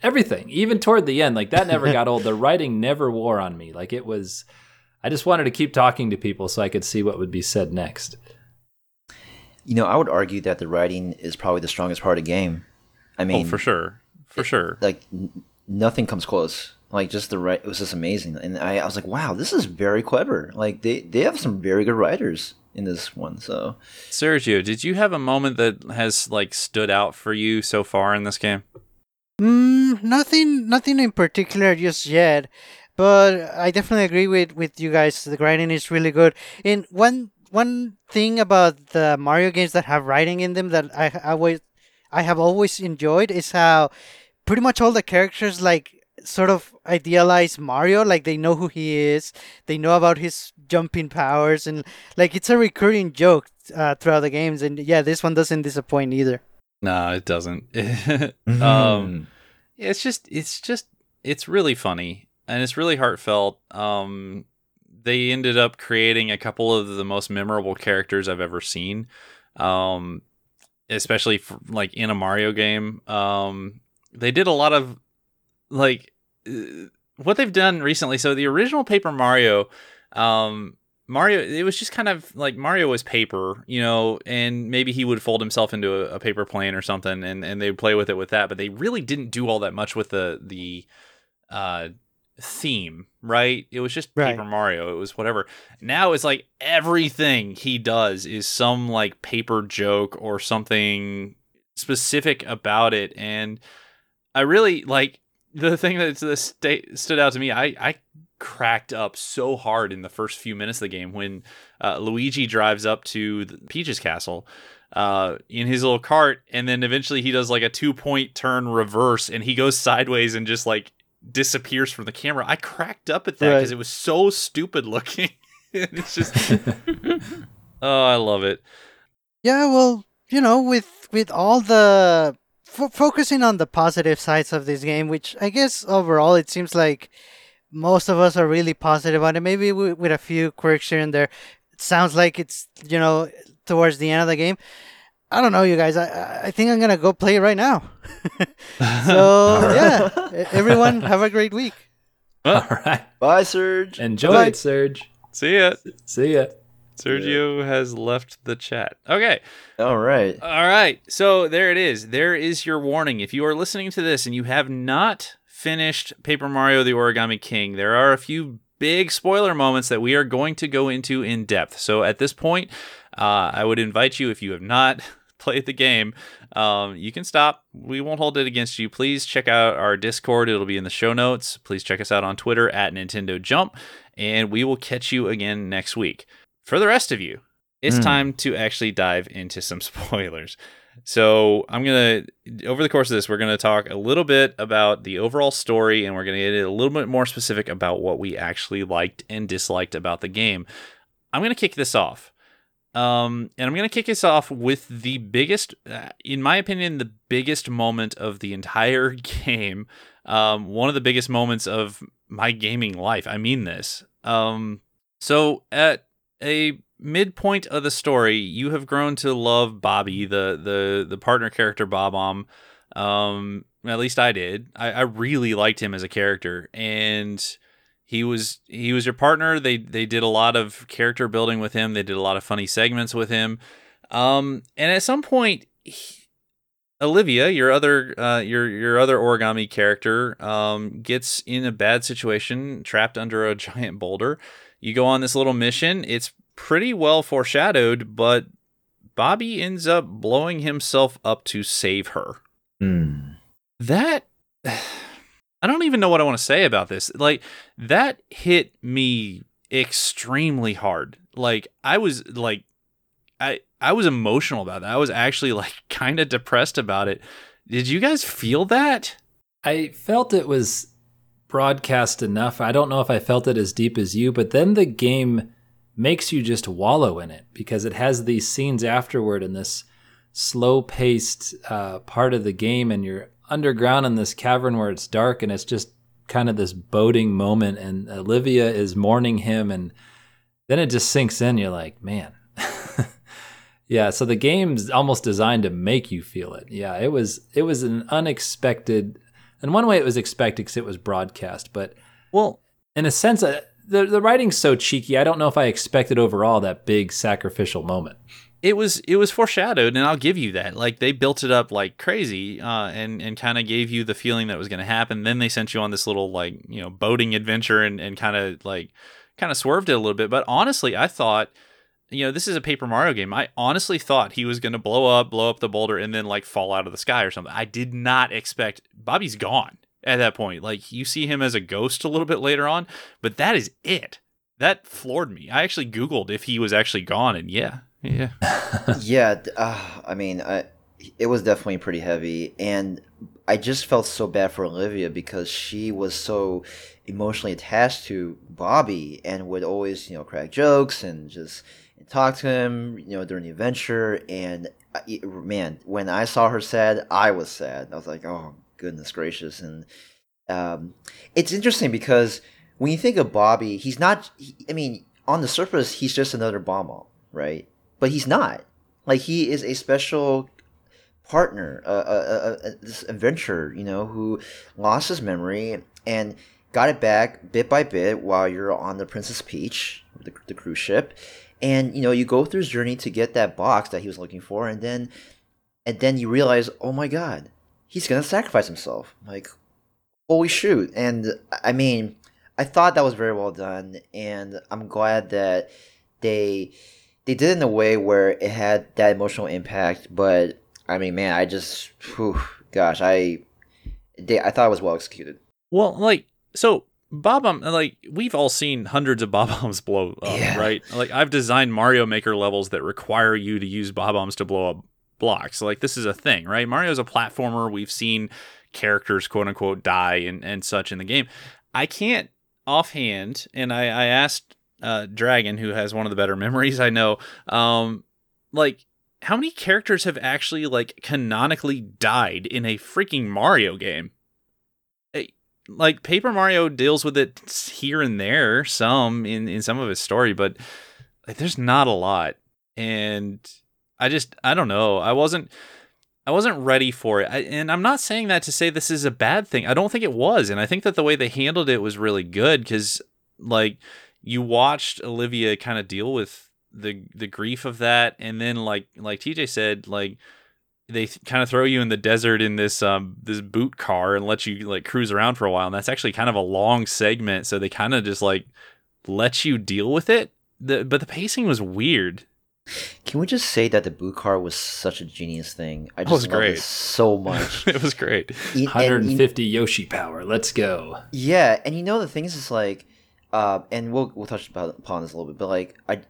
everything, even toward the end. Like that never got old. The writing never wore on me. Like it was. I just wanted to keep talking to people so I could see what would be said next. You know, I would argue that the writing is probably the strongest part of the game. I oh, mean, oh for sure for sure like n- nothing comes close. Like just the right, it was just amazing, and I, I was like, wow, this is very clever. Like they they have some very good writers in this one. So sergio did you have a moment that has like stood out for you so far in this game Mm, nothing, nothing in particular just yet, but I definitely agree with with you guys. The grinding is really good. And one one thing about the Mario games that have writing in them that I I always I have always enjoyed is how pretty much all the characters like sort of idealize Mario, like they know who he is, they know about his jumping powers, and like it's a recurring joke uh, throughout the games. And yeah, this one doesn't disappoint either. No it doesn't. Mm-hmm. um it's just it's just it's really funny and it's really heartfelt. Um they ended up creating a couple of the most memorable characters i've ever seen. Um especially for, like in a mario game. Um they did a lot of like uh, what they've done recently. So the original paper mario um Mario, it was just kind of like Mario was paper, you know, and maybe he would fold himself into a, a paper plane or something, and, and they would play with it with that. But they really didn't do all that much with the the uh, theme, right? It was just Right. Paper Mario. It was whatever. Now it's like everything he does is some like paper joke or something specific about it, and I really like the thing that the sta- stood out to me. I I cracked up so hard in the first few minutes of the game when uh, Luigi drives up to the Peach's castle uh, in his little cart, and then eventually he does like a two point turn reverse, and he goes sideways and just like disappears from the camera. I cracked up at that because Right. it was so stupid looking. It's just oh, I love it. Yeah, well, you know, with with all the f- focusing on the positive sides of this game, which I guess overall it seems like most of us are really positive on it. Maybe with, with a few quirks here and there. It sounds like it's you know towards the end of the game. I don't know, you guys. I I- I think I'm gonna go play it right now. so yeah, everyone have a great week. All right, bye, Serge. enjoy Bye. it, Serge. See ya. See ya. Sergio has left the chat. Okay. All right. All right. So there it is. There is your warning. If you are listening to this and you have not finished Paper Mario the Origami King, there are a few big spoiler moments that we are going to go into in depth. So at this point, uh, I would invite you, if you have not played the game, um, you can stop. We won't hold it against you. Please check out our Discord. It'll be in the show notes. Please check us out on Twitter at Nintendo Jump, and we will catch you again next week. For the rest of you, it's Mm. time to actually dive into some spoilers. So I'm gonna over the course of this, we're gonna talk a little bit about the overall story, and we're gonna get a little bit more specific about what we actually liked and disliked about the game. I'm gonna kick this off, um, and I'm gonna kick this off with the biggest, uh, in my opinion, the biggest moment of the entire game. Um, one of the biggest moments of my gaming life. I mean this. Um, so at a midpoint of the story, you have grown to love Bobby, the the the partner character Bob-omb. Um, at least I did. I, I really liked him as a character, and he was he was your partner. They they did a lot of character building with him. They did a lot of funny segments with him. Um, and at some point, he- Olivia, your other uh, your your other origami character, um, gets in a bad situation, trapped under a giant boulder. You go on this little mission. It's pretty well foreshadowed, but Bobby ends up blowing himself up to save her. Hmm. That I don't even know what I want to say about this. Like that hit me extremely hard. Like I was like I I was emotional about that. I was actually like kind of depressed about it. Did you guys feel that? I felt it was broadcast enough. I don't know if I felt it as deep as you, but then the game makes you just wallow in it because it has these scenes afterward in this slow paced uh, part of the game, and you're underground in this cavern where it's dark, and it's just kind of this boding moment. And Olivia is mourning him, and then it just sinks in. You're like, man. yeah, so the game's almost designed to make you feel it. Yeah, it was it was an unexpected in one way it was expected because it was broadcast, but Well, in a sense, the the writing's so cheeky. I don't know if I expected overall that big sacrificial moment. it was it was foreshadowed and I'll give you that. Like they built it up like crazy uh, and and kind of gave you the feeling that was going to happen. Then they sent you on this little like, you know, boating adventure and and kind of like kind of swerved it a little bit, but honestly, I thought you know, this is a Paper Mario game. I honestly thought he was going to blow up, blow up the boulder and then like fall out of the sky or something. I did not expect Bobby's gone at that point. Like you see him as a ghost a little bit later on, but that is it. That floored me. I actually googled if he was actually gone and yeah. Yeah. yeah, uh, I mean, I, it was definitely pretty heavy, and I just felt so bad for Olivia because she was so emotionally attached to Bobby and would always, you know, crack jokes and just talk to him, you know, during the adventure. And I- man, when I saw her sad, I was sad. I was like, oh goodness gracious! And um, it's interesting because when you think of Bobby, he's not. He, I mean, on the surface, he's just another Bomb, right? But he's not. Like he is a special partner, uh, this adventurer, you know, who lost his memory and got it back bit by bit while you're on the Princess Peach, the, the cruise ship, and you know you go through his journey to get that box that he was looking for, and then and then you realize, oh my god, he's gonna sacrifice himself. Like, holy shoot! And I mean, I thought that was very well done, and I'm glad that they they did it in a way where it had that emotional impact. But I mean, man, I just, whew, gosh, I they, I thought it was well executed. Well, like so Bob-omb like we've all seen hundreds of Bob-ombs blow up, Yeah. right? Like I've designed Mario Maker levels that require you to use Bob-ombs to blow up blocks. Like this is a thing, right? Mario's a platformer. We've seen characters quote unquote die and, and such in the game. I can't offhand, and I, I asked uh, Dragon, who has one of the better memories I know, um, like how many characters have actually like canonically died in a freaking Mario game? Eh, Like Paper Mario deals with it here and there, some in in some of his story, but like there's not a lot. And I just I don't know. I wasn't I wasn't ready for it. I, and I'm not saying that to say this is a bad thing. I don't think it was. And I think that the way they handled it was really good cuz like you watched Olivia kind of deal with the the grief of that and then like like TJ said like they kind of throw you in the desert in this um this boot car and let you like cruise around for a while and that's actually kind of a long segment so they kind of just like let you deal with it the, but the pacing was weird Can we just say that the boot car was such a genius thing? I That was just love it great. so much. it was great and- 150 Yoshi power. Let's go. Yeah, and you know the thing is, is like, uh, and we'll we'll touch about, upon this a little bit, but like, I,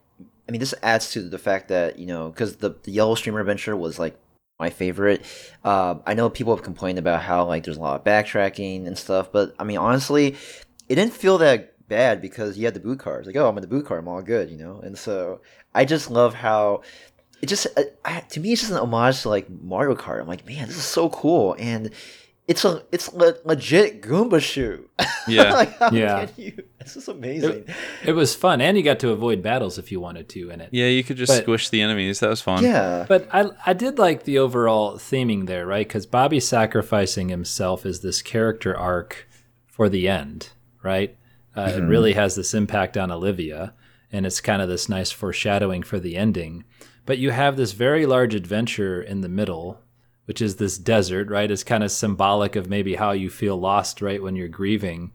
I mean, this adds to the fact that you know, because the the Yellow Streamer adventure was like my favorite. Um, I know people have complained about how like there's a lot of backtracking and stuff, but I mean, honestly, it didn't feel that bad because you had the boot car. It's like, oh, I'm in the boot car, I'm all good, you know. And so I just love how it just uh, I, to me it's just an homage to like Mario Kart. I'm like, man, this is so cool, and it's a it's le- legit Goomba shoe. Yeah. like, how Yeah. can you? This is amazing. It was fun, and you got to avoid battles if you wanted to in it. yeah you could just But- squish the enemies that was fun yeah, But I I did like the overall theming there, right? Because Bobby sacrificing himself is this character arc for the end, right? Uh, It really has this impact on Olivia, and it's kind of this nice foreshadowing for the ending. But you have this very large adventure in the middle, which is this desert, right? It's kind of symbolic of maybe how you feel lost, right, when you're grieving.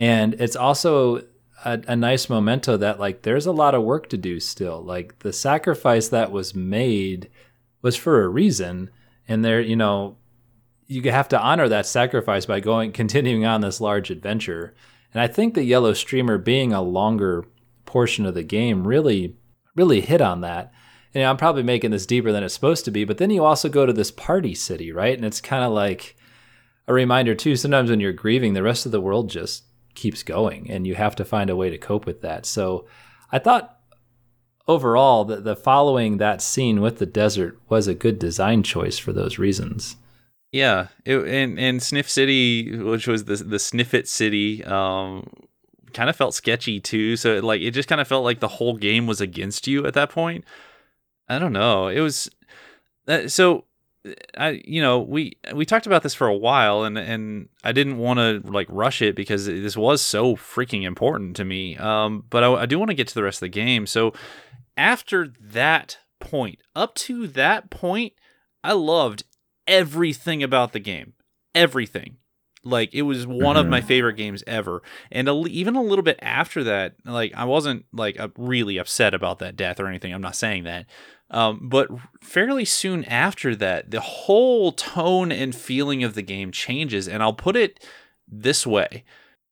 And it's also a, a nice memento that like there's a lot of work to do still. Like the sacrifice that was made was for a reason, and there, you know, you have to honor that sacrifice by going continuing on this large adventure. And I think the yellow streamer being a longer portion of the game really really hit on that. And I'm probably making this deeper than it's supposed to be, but then you also go to this party city, right? And it's kind of like a reminder too. Sometimes when you're grieving, the rest of the world just keeps going, and you have to find a way to cope with that. So I thought overall that the following that scene with the desert was a good design choice for those reasons. Yeah, it, and and Sniff City, which was the the Sniffit City, um, kind of felt sketchy too. So like it just kind of felt like the whole game was against you at that point. I don't know. It was uh, so I you know we we talked about this for a while and and I didn't want to like rush it because this was so freaking important to me. Um, but I, I do want to get to the rest of the game. So after that point, up to that point, I loved everything about the game. Everything. Like it was one mm-hmm. of my favorite games ever. And a, even a little bit after that, like I wasn't like really upset about that death or anything. I'm not saying that. Um, but fairly soon after that, the whole tone and feeling of the game changes. And I'll put it this way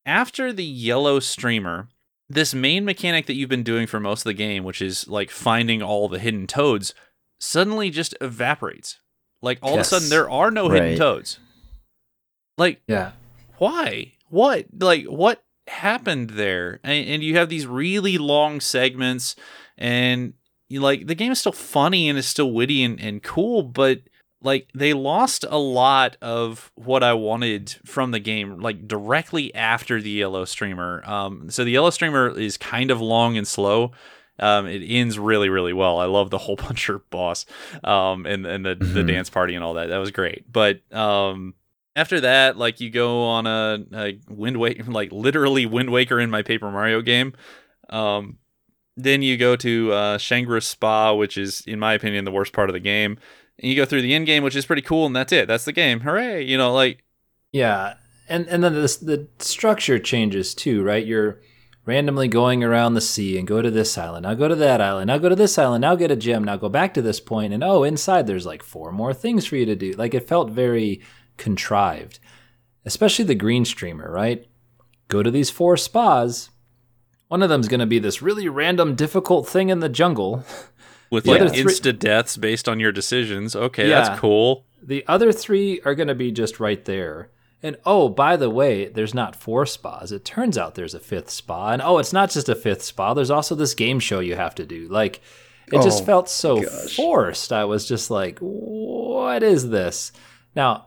after the yellow streamer, this main mechanic that you've been doing for most of the game, which is like finding all the hidden toads, suddenly just evaporates. Like all yes. of a sudden, there are no right. hidden toads. Like, yeah, why? What? Like, what happened there? And, and you have these really long segments, and you like the game is still funny and it's still witty and, and cool, but like they lost a lot of what I wanted from the game, like directly after the yellow streamer. Um, so the yellow streamer is kind of long and slow. Um, it ends really, really well. I love the hole puncher boss, um, and and the mm-hmm. the dance party and all that. That was great. But um, after that, like you go on a, a Wind like literally Wind Waker in my Paper Mario game. Um, then you go to uh, Shangri Spa, which is, in my opinion, the worst part of the game. And you go through the end game, which is pretty cool, and that's it. That's the game. Hooray! You know, like yeah, and and then the the structure changes too, right? You're randomly going around the sea and go to this island. Now go to that island. Now go to this island. Now get a gem. Now go back to this point, and oh, inside there's like four more things for you to do. Like it felt very contrived, especially the green streamer, right? Go to these four spas. One of them's going to be this really random, difficult thing in the jungle. With like three- insta deaths based on your decisions. Okay, yeah. that's cool. The other three are going to be just right there. And oh, by the way, there's not four spas. It turns out there's a fifth spa. And oh, it's not just a fifth spa. There's also this game show you have to do. Like, it just oh, felt so gosh. forced. I was just like, what is this? Now,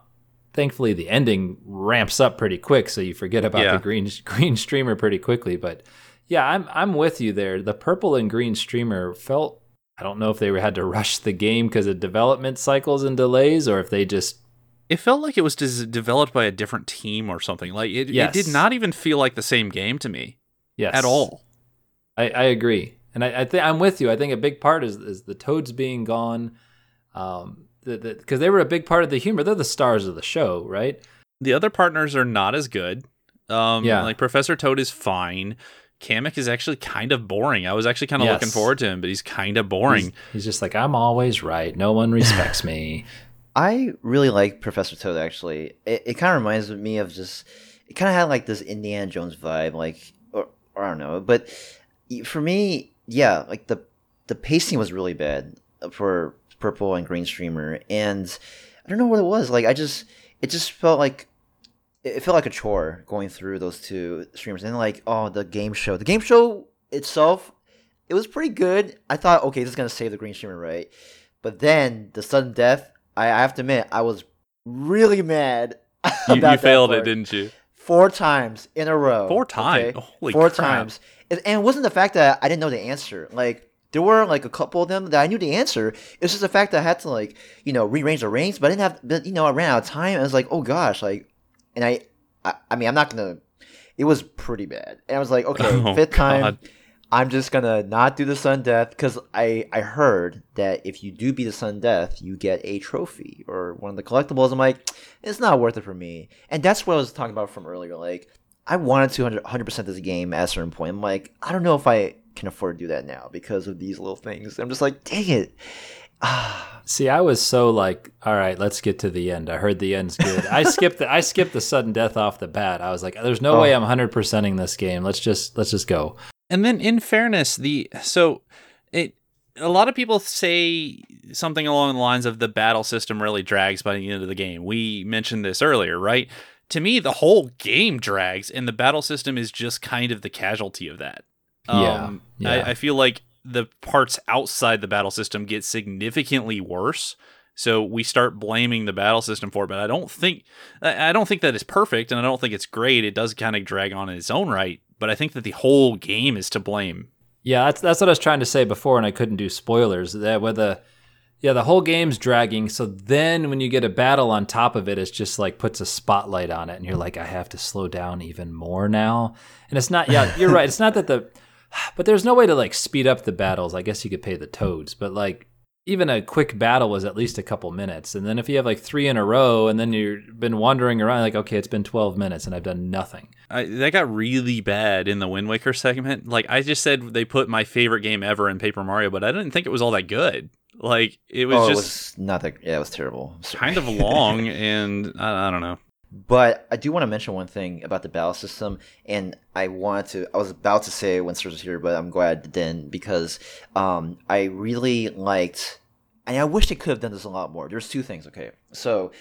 thankfully the ending ramps up pretty quick, so you forget about yeah. the green green streamer pretty quickly. But yeah, I'm I'm with you there. The purple and green streamer felt I don't know if they had to rush the game because of development cycles and delays, or if they just it felt like it was developed by a different team or something. Like it, yes. it did not even feel like the same game to me. Yes, at all. I, I agree, and I, I think I'm with you. I think a big part is is the toads being gone. Um, because the, they were a big part of the humor. They're the stars of the show, right? The other partners are not as good. Um, yeah, like Professor Toad is fine. Kamek is actually kind of boring. I was actually kind of yes. looking forward to him, but he's kind of boring. He's, he's, just like, I'm always right. No one respects me. I really like Professor Toad. Actually, it, it kind of reminds me of just. It kind of had like this Indiana Jones vibe, like, or, or I don't know. But for me, yeah, like the the pacing was really bad for purple and green streamer, and I don't know what it was. Like I just it just felt like it felt like a chore going through those two streamers. And like oh the game show, the game show itself, it was pretty good. I thought okay this is gonna save the green streamer right, but then the sudden death. I, I have to admit I was really mad. you, you failed it, didn't you? Four times in a row. Four times. Okay? Holy Four crap. times. And it wasn't the fact that I didn't know the answer. Like there were like a couple of them that I knew the answer. It's just the fact that I had to like you know rearrange the rings, but I didn't have. But you know, I ran out of time. I was like, oh gosh, like, and I, I, I mean, I'm not gonna. It was pretty bad, and I was like, okay, oh, fifth God. time, I'm just gonna not do the sudden death because I I heard that if you do beat the sudden death, you get a trophy or one of the collectibles. I'm like, it's not worth it for me, and that's what I was talking about from earlier. Like, I wanted to 100 percent this game at a certain point. I'm like, I don't know if I can afford to do that now because of these little things. I'm just like, dang it. Ah, See, I was so like, all right, let's get to the end. I heard the end's good. I skipped the I skipped the sudden death off the bat. I was like, there's no Oh. way I'm 100%ing this game. Let's just let's just go. And then, in fairness, the so it a lot of people say something along the lines of the battle system really drags by the end of the game. We mentioned this earlier, right? To me, the whole game drags, and the battle system is just kind of the casualty of that. Yeah, um, yeah. I, I feel like the parts outside the battle system get significantly worse. So we start blaming the battle system for it, but I don't think I don't think that it's perfect, and I don't think it's great. It does kind of drag on in its own right, but I think that the whole game is to blame. Yeah, that's that's what I was trying to say before, and I couldn't do spoilers. That the yeah, the whole game's dragging. So then when you get a battle on top of it, it's just like puts a spotlight on it, and you're like, I have to slow down even more now. And it's not. Yeah, you're right. It's not that the, but there's no way to like speed up the battles. I guess you could pay the toads, but like even a quick battle was at least a couple minutes. And then if you have like three in a row, and then you've been wandering around, like okay, it's been 12 minutes, and I've done nothing. I, that got really bad in the Wind Waker segment. Like I just said, they put my favorite game ever in Paper Mario, but I didn't think it was all that good. Like it was oh, it just was not that. Yeah, it was terrible. I'm kind of long, and I, I don't know. But I do want to mention one thing about the battle system, and I wanted to. I was about to say when Serge was here, but I'm glad it didn't because um, I really liked, and I wish they could have done this a lot more. There's two things. Okay, so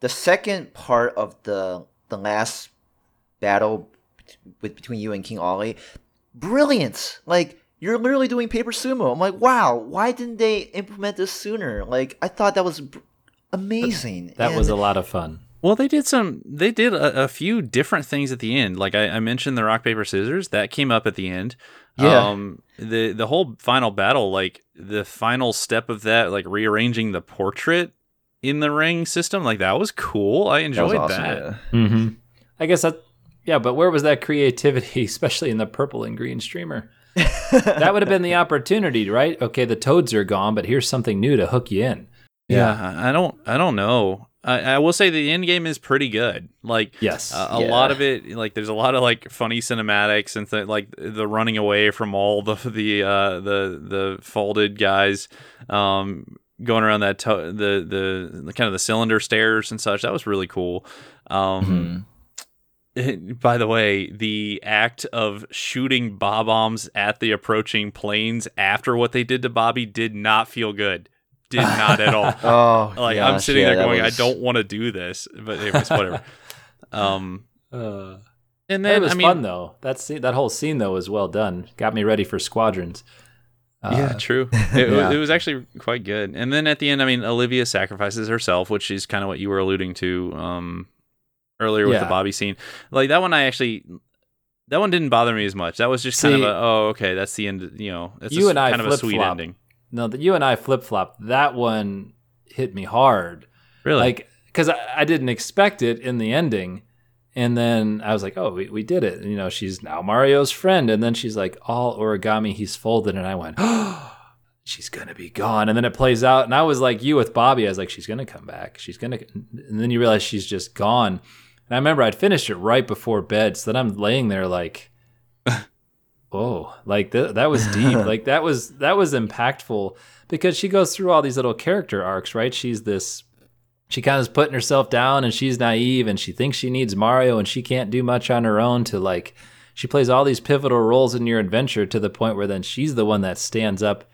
the second part of the the last battle with between you and King Olly, brilliant. Like you're literally doing paper sumo. I'm like, wow, why didn't they implement this sooner? Like I thought that was amazing. That was a lot of fun. Well, they did some. They did a, a few different things at the end. Like I, I mentioned, the rock paper scissors that came up at the end. Yeah. Um, the the whole final battle, like the final step of that, like rearranging the portrait in the ring system, like that was cool. I that enjoyed awesome. that. yeah. Mm-hmm. I guess that, yeah, but where was that creativity, especially in the purple and green streamer? that would have been the opportunity, right? Okay, the toads are gone, but here's something new to hook you in. Yeah, I I don't, I don't know. I, I will say the end game is pretty good. Like, Yes. uh, a Yeah. lot of it, like, there's a lot of like funny cinematics and th- like the running away from all the the uh, the the folded guys, um, going around that to- the, the the kind of the cylinder stairs and such. That was really cool. Um, by the way, the act of shooting Bob-ombs at the approaching planes after what they did to Bobby did not feel good. Did not at all. Oh, Like I'm sitting yeah, there going, was- I don't want to do this, but it was whatever. um, Uh, and it then was I mean, fun though. That scene, that whole scene though was well done. Got me ready for squadrons. Uh, yeah, true. It, yeah. was, it was actually quite good. And then at the end, I mean, Olivia sacrifices herself, which is kind of what you were alluding to um, earlier with the Bobby scene. Like that one, I actually. That one didn't bother me as much. That was just kind of a oh okay, that's the end. You know, that's You a, and I kind of a sweet flip-flop. ending. No, that you and I flip flop. That one hit me hard. Really? Like, because I, I didn't expect it in the ending. And then I was like, oh, we, we did it. And, you know, she's now Mario's friend. And then she's like, all origami, he's folded. And I went, oh, she's going to be gone. And then it plays out. And I was like you with Bobby. I was like, she's going to come back. She's going to. And then you realize she's just gone. And I remember I'd finished it right before bed. So then I'm laying there like, oh, like th- that was deep. like that was that was impactful because she goes through all these little character arcs, right? She's this she kind of is putting herself down and she's naive and she thinks she needs Mario and she can't do much on her own to like she plays all these pivotal roles in your adventure to the point where then she's the one that stands up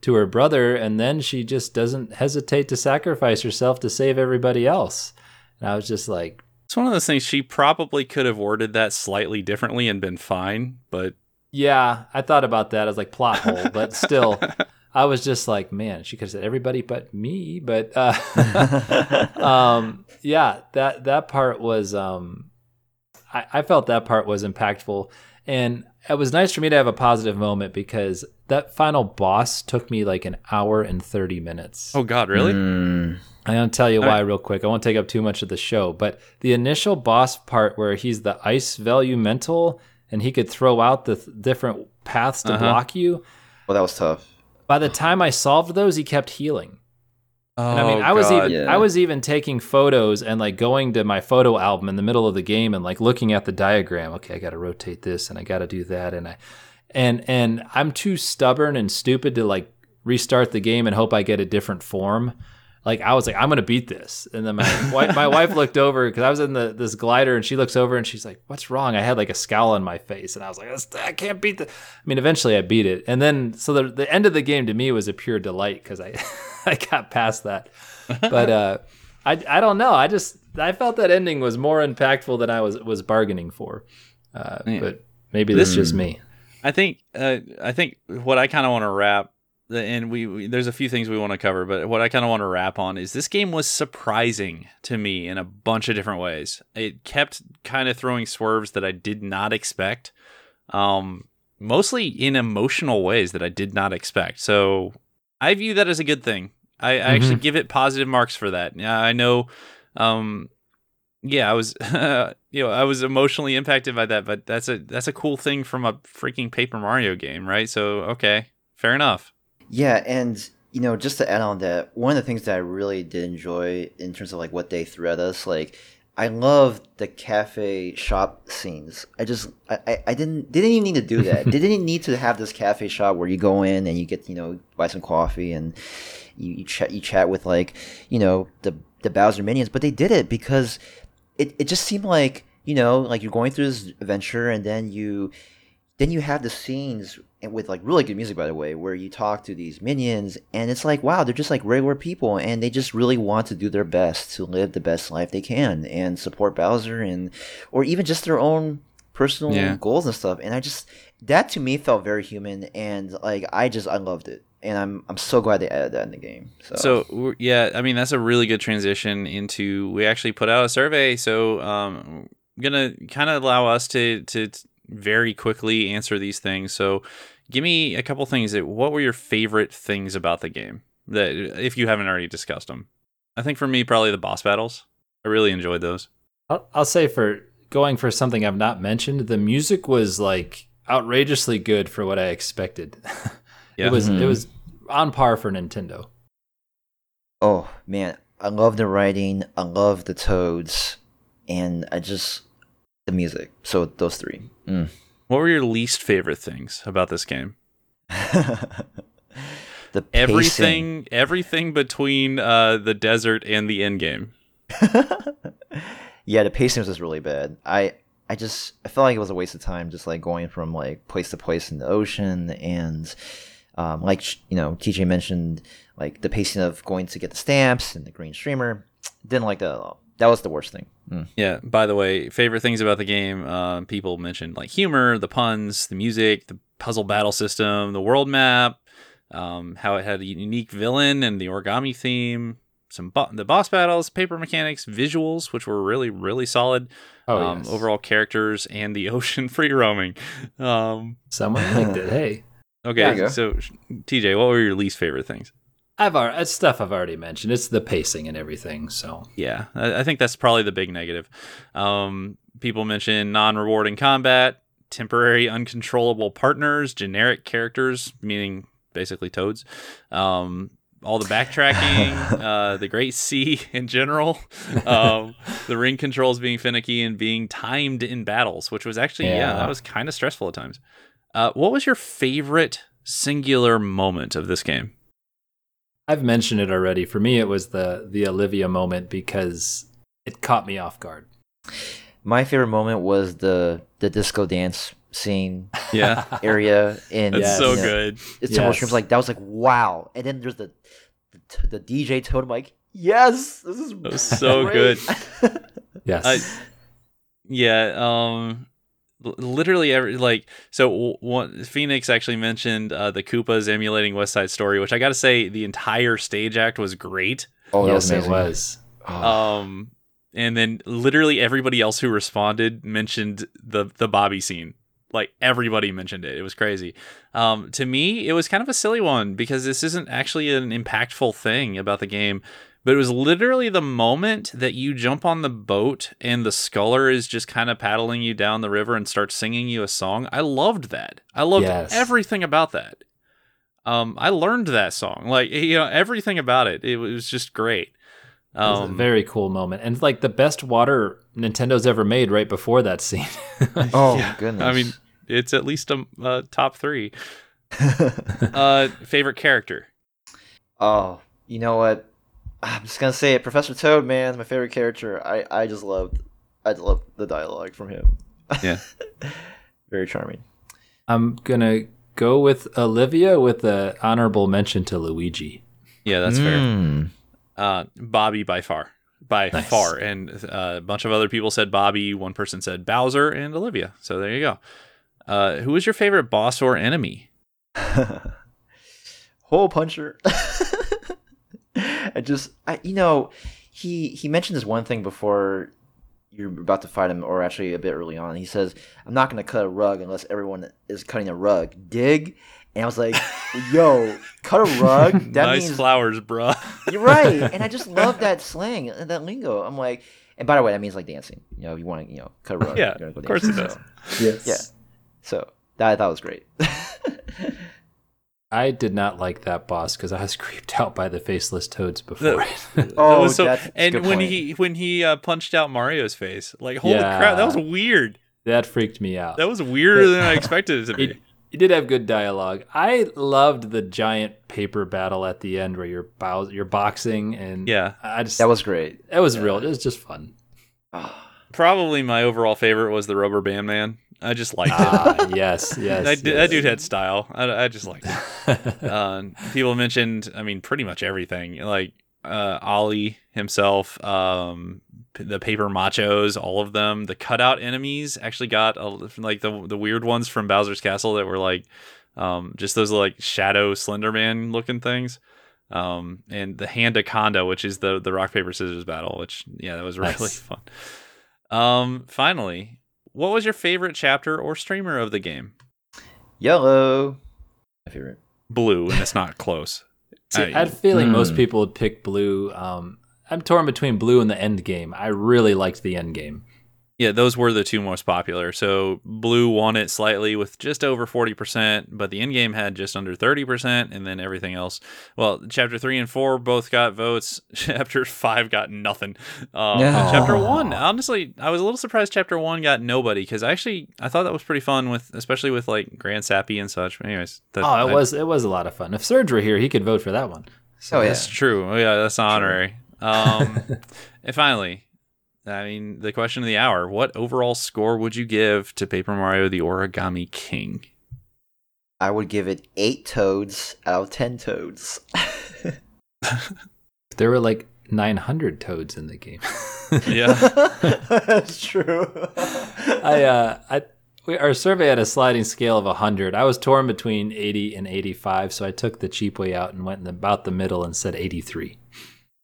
to her brother and then she just doesn't hesitate to sacrifice herself to save everybody else. And I was just like, it's one of those things. She probably could have worded that slightly differently and been fine, but yeah, I thought about that as like plot hole, but still I was just like, man, she could have said everybody but me, but uh um yeah, that that part was um I, I felt that part was impactful and it was nice for me to have a positive moment because that final boss took me like an hour and 30 minutes. oh god, really? Mm, I'm going to tell you All why right. real quick. I won't take up too much of the show, but the initial boss part where he's the Ice Vellumental and he could throw out the th- different paths to Uh-huh. block you. well, that was tough. By the time I solved those, he kept healing. And I mean, Oh, I was God. even Yeah. I was even taking photos and like going to my photo album in the middle of the game and like looking at the diagram. Okay, I got to rotate this and I got to do that and I and and I'm too stubborn and stupid to like restart the game and hope I get a different form. Like I was like, I'm gonna beat this, and then my wife, my wife looked over because I was in the this glider, and she looks over and she's like, "What's wrong?" I had like a scowl on my face, and I was like, "I can't beat the." I mean, eventually I beat it, and then so the the end of the game to me was a pure delight because I I got past that, but uh, I I don't know, I just I felt that ending was more impactful than I was was bargaining for, uh, Yeah. but maybe that's just me. I think uh, I think what I kind of want to wrap, and we, we there's a few things we want to cover, but what I kind of want to wrap on is this game was surprising to me in a bunch of different ways. It kept kind of throwing swerves that I did not expect, um, mostly in emotional ways that I did not expect. So I view that as a good thing. I, I actually give it positive marks for that. Yeah, I know. Um, yeah, I was, you know, I was emotionally impacted by that, but that's a that's a cool thing from a freaking Paper Mario game, right? So okay, fair enough. Yeah, and you know, just to add on that, one of the things that I really did enjoy in terms of like what they threw at us, like I love the cafe shop scenes. I just I, I, I didn't didn't even need to do that. didn't need to have this cafe shop where you go in and you get you know buy some coffee and you, you chat you chat with like you know the the Bowser minions, but they did it because it, it just seemed like you know like you're going through this adventure and then you then you have the scenes with like really good music by the way where you talk to these minions and it's like wow they're just like regular people and they just really want to do their best to live the best life they can and support bowser and or even just their own personal Yeah. goals and stuff and i just that to me felt very human and like i just i loved it and i'm i'm so glad they added that in the game so, So yeah, I mean that's a really good transition into we actually put out a survey. So um, I'm gonna kind of allow us to to very quickly answer these things. So give me a couple things. That what were your favorite things about the game that if you haven't already discussed them? I think for me probably the boss battles. I really enjoyed those. I'll, I'll say for going for something I've not mentioned, the music was like outrageously good for what I expected. Yeah. It was Mhm. it was on par for Nintendo. oh man i love the writing i love the toads and i just the music so those three Mm. What were your least favorite things about this game? the pacing. Everything, everything between uh, the desert and the end game. yeah, the pacing was just really bad. I I just I felt like it was a waste of time, just like going from like place to place in the ocean, and um, like you know, TJ mentioned like the pacing of going to get the stamps and the green streamer. Didn't like that at all. That was the worst thing. Mm. Yeah. By the way, favorite things about the game. Uh, people mentioned like humor, the puns, the music, the puzzle battle system, the world map, um, how it had a unique villain and the origami theme. Some bo- the boss battles, paper mechanics, visuals, which were really really solid. Oh, um, yes. Overall characters and the ocean free roaming. Um, someone liked it. Hey, okay, so TJ, what were your least favorite things? I've already, it's stuff I've already mentioned. It's the pacing and everything. So Yeah, I, I think that's probably the big negative. Um, people mention non-rewarding combat, temporary uncontrollable partners, generic characters, meaning basically toads. Um, all the backtracking, uh, the Great Sea in general, um, the ring controls being finicky and being timed in battles, which was actually yeah, Yeah. that was kind of stressful at times. Uh, what was your favorite singular moment of this game? I've mentioned it already. For me, it was the the Olivia moment because it caught me off guard. My favorite moment was the the disco dance scene Yeah, area in that's Yes. so you know, good. It's Temple Yes. Shrooms like that was like wow, and then there's the the, the DJ toad. I'm like yes, this is was so great. Yes. I- Yeah, um l- literally every like so w- one Phoenix actually mentioned uh, the Koopas emulating West Side Story, which I got to say the entire stage act was great. oh, yes, it was. Oh. Um and then literally everybody else who responded mentioned the the Bobby scene. Like everybody mentioned it. It was crazy. Um to me, it was kind of a silly one because this isn't actually an impactful thing about the game. But it was literally the moment that you jump on the boat and the sculler is just kind of paddling you down the river and starts singing you a song. I loved that. I loved Yes. everything about that. Um, I learned that song. Like you know, everything about it. It was just great. It was a Um, very cool moment, and like the best water Nintendo's ever made. Right before that scene. Oh Yeah, goodness. I mean, it's at least a uh, top three. Uh, favorite character. oh, you know what? I'm just gonna say it. Professor Toad, man, my favorite character. I I just loved. I love the dialogue from him. Yeah. Very charming. I'm gonna go with Olivia with the honorable mention to Luigi. Yeah, that's fair. Mm. Uh, Bobby by far, by Nice. far, and uh, a bunch of other people said Bobby. One person said Bowser and Olivia. So there you go. Uh, who was your favorite boss or enemy? Hole puncher. I just, I, you know, he he mentioned this one thing before you're about to fight him, or actually a bit early on. He says, "I'm not gonna cut a rug unless everyone is cutting a rug." Dig. And I was like, "Yo, cut a rug? That nice means flowers, bro." you're right." And I just love that slang and that lingo. I'm like, and by the way, that means like dancing. You know, if you want to, you know, cut a rug. Yeah, you're gonna go of course it dancing, does. so- Yes. Yeah. So that I thought was great. I did not like that boss because I was creeped out by the faceless toads before. it. Oh, That was so- that's- that's and when point. he when he uh, punched out Mario's face, like holy Yeah. crap, that was weird. that freaked me out. That was weirder than I expected it to be. It, it did have good dialogue. I loved the giant paper battle at the end where you're bow- you're boxing and Yeah. I just that was great. that was real. It was just fun. Probably my overall favorite was the Rubber Band Man. I just liked it. Ah, yes, yes. that, yes. that dude had style. I, I just liked it. uh, people mentioned, I mean, pretty much everything. Like uh, Olly himself, um, p- the paper machos, all of them. The cutout enemies actually got a, like the the weird ones from Bowser's Castle that were like um, just those like shadow Slenderman looking things. Um, and the Handaconda, which is the the rock paper scissors battle, which yeah, that was really Nice. fun. Um, finally, what was your favorite chapter or streamer of the game? Yellow. My favorite. Blue, and it's not close. See, I- I had a feeling most Hmm. people would pick blue. Um, I'm torn between blue and the end game. I really liked the end game. Yeah, those were the two most popular. So blue won it slightly with just over 40%, but the end game had just under 30%, and then everything else. Well, chapter three and four both got votes. Chapter five got nothing. Um, Yeah. Chapter one, honestly, I was a little surprised chapter one got nobody because actually I thought that was pretty fun with, especially with like Grand Sappy and such. Anyways, that, Oh, it I- was it was a lot of fun. If Serge were here, he could vote for that one. So Oh, yeah. That's true. Oh yeah, that's honorary. Um, and finally, I mean, the question of the hour: What overall score would you give to Paper Mario: The Origami King? I would give it eight toads out of ten toads. There were like 900 toads in the game. Yeah, That's true. I uh I we, our survey had a sliding scale of 100. I was torn between 80 and 85, so I took the cheap way out and went in about the middle and said 83.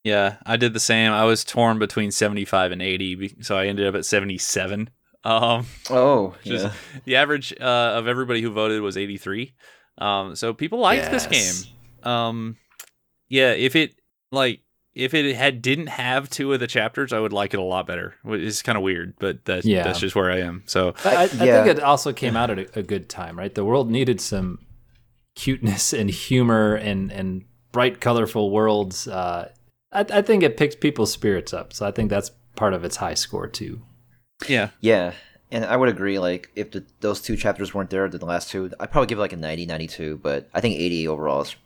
Yeah, I did the same. I was torn between seventy-five and eighty, so I ended up at seventy-seven. Um, oh, Just- yeah. the average uh, of everybody who voted was eighty-three. Um, so people liked this Yes. game. Um, yeah, if it like if it had didn't have two of the chapters, I would like it a lot better. It's kind of weird, but that's Yeah. that's just where I am. So I, I, I Yeah. think it also came out at a, a good time, right? The world needed some cuteness and humor and, and bright, colorful worlds. Uh, I, I think it picks people's spirits up. So I think that's part of its high score, too. yeah, Yeah, and I would agree. Like, if the, those two chapters weren't there, the last two, I'd probably give it like a 90, 92, but I think 80 overall is.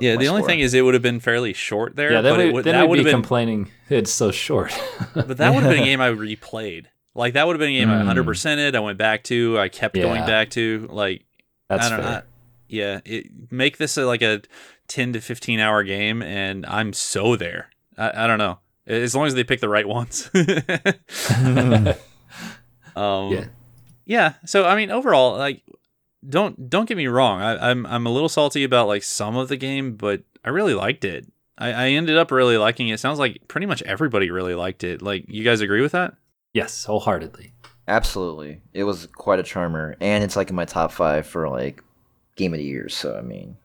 yeah. my The only score. thing is, it would have been fairly short there. Yeah, then, but we, it would, then that we'd would be have been, complaining it's so short. but that would have been a game I replayed. Like that would have been a game I Mm. 100 percented. I went back to. I kept going back to. Like That's I don't fair. know. Yeah, it, make this a, like a 10 to 15 hour game, and I'm so there. I, I don't know. As long as they pick the right ones. um, Yeah. yeah. So I mean, overall, like, don't don't get me wrong. I, I'm I'm a little salty about like some of the game, but I really liked it. I, I ended up really liking it. Sounds like pretty much everybody really liked it. Like, you guys agree with that? yes, wholeheartedly. Absolutely. It was quite a charmer, and it's like in my top five for like game of the year. So, I mean.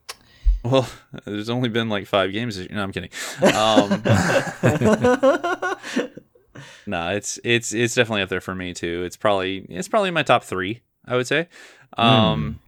Well, there's only been like five games. No, I'm kidding. Um, no, it's it's it's definitely up there for me too. It's probably it's probably my top three. I would say. Um,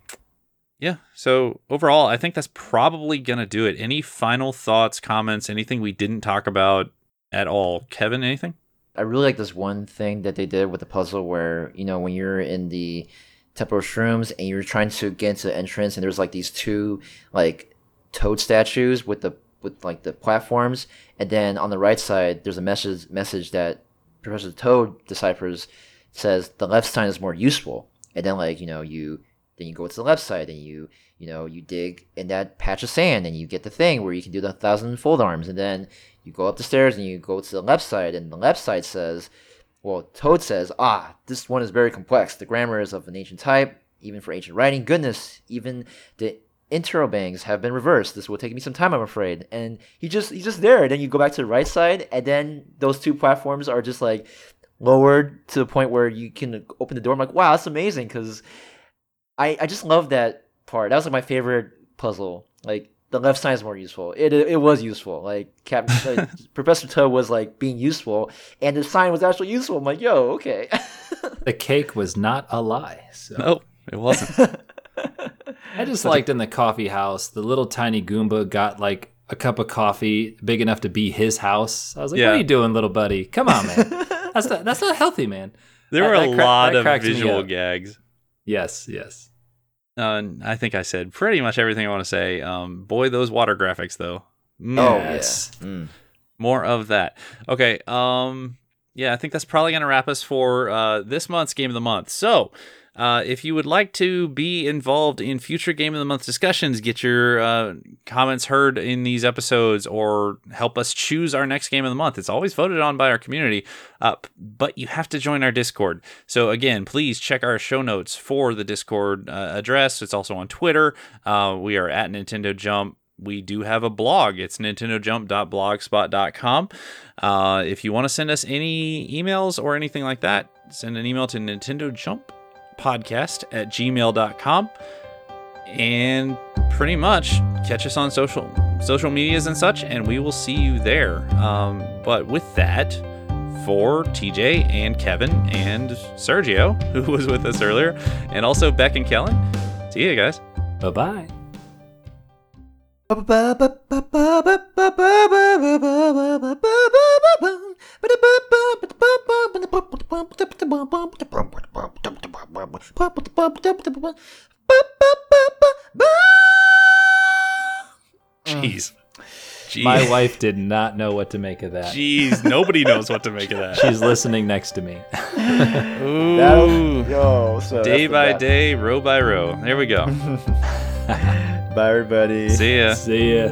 yeah. So overall, I think that's probably gonna do it. Any final thoughts, comments, anything we didn't talk about at all? Kevin, anything? I really like this one thing that they did with the puzzle where, you know, when you're in the Temple of Shrooms and you're trying to get into the entrance and there's like these two like toad statues with the with like the platforms and then on the right side there's a message message that Professor Toad deciphers says the left side is more useful. And then like, you know, you then you go to the left side and you you know, you dig in that patch of sand and you get the thing where you can do the thousand fold arms. And then you go up the stairs and you go to the left side and the left side says well toad says ah this one is very complex. The grammar is of an ancient type even for ancient writing. Goodness even the interrobangs have been reversed this will take me some time i'm afraid and he just he's just there and then you go back to the right side and then those two platforms are just like lowered to the point where you can open the door i'm like wow that's amazing because i i just love that part that was like my favorite puzzle like the left side is more useful. It it, was useful. Like Cap, Professor Toad was like being useful, and the sign was actually useful. I'm like, yo, okay. the cake was not a lie. So. No, it wasn't. I just liked in the coffee house, the little tiny Goomba got like a cup of coffee big enough to be his house. I was like, Yeah. "What are you doing, little buddy? Come on, man. that's not that's not healthy, man." There That- were a cra- lot of cracked visual gags. Yes, yes. Uh, I think I said pretty much everything I want to say. Um, boy, those water graphics though. Mm, Oh Yes. yeah. Mm. more of that. Okay. Um, yeah, I think that's probably gonna wrap us for uh, this month's game of the month. So. Uh, if you would like to be involved in future Game of the Month discussions, get your uh, comments heard in these episodes, or help us choose our next Game of the Month. It's always voted on by our community, but you have to join our Discord. So, again, please check our show notes for the Discord uh, address. It's also on Twitter. Uh, we are at Nintendo Jump we do have a blog. It's nintendojump.blogspot.com. Uh, if you want to send us any emails or anything like that, send an email to Nintendo Jump podcast at gmail.com and pretty much catch us on social social medias and such and we will see you there um, but with that for tj and kevin and sergio who was with us earlier and also beck and kellen see you guys Bye bye. Jeez jeez My wife did not know what to make of that. jeez nobody knows what to make of that She's listening next to me. Ooh. That'll- yo, so day by day row by row there we go Bye, everybody. see ya See ya.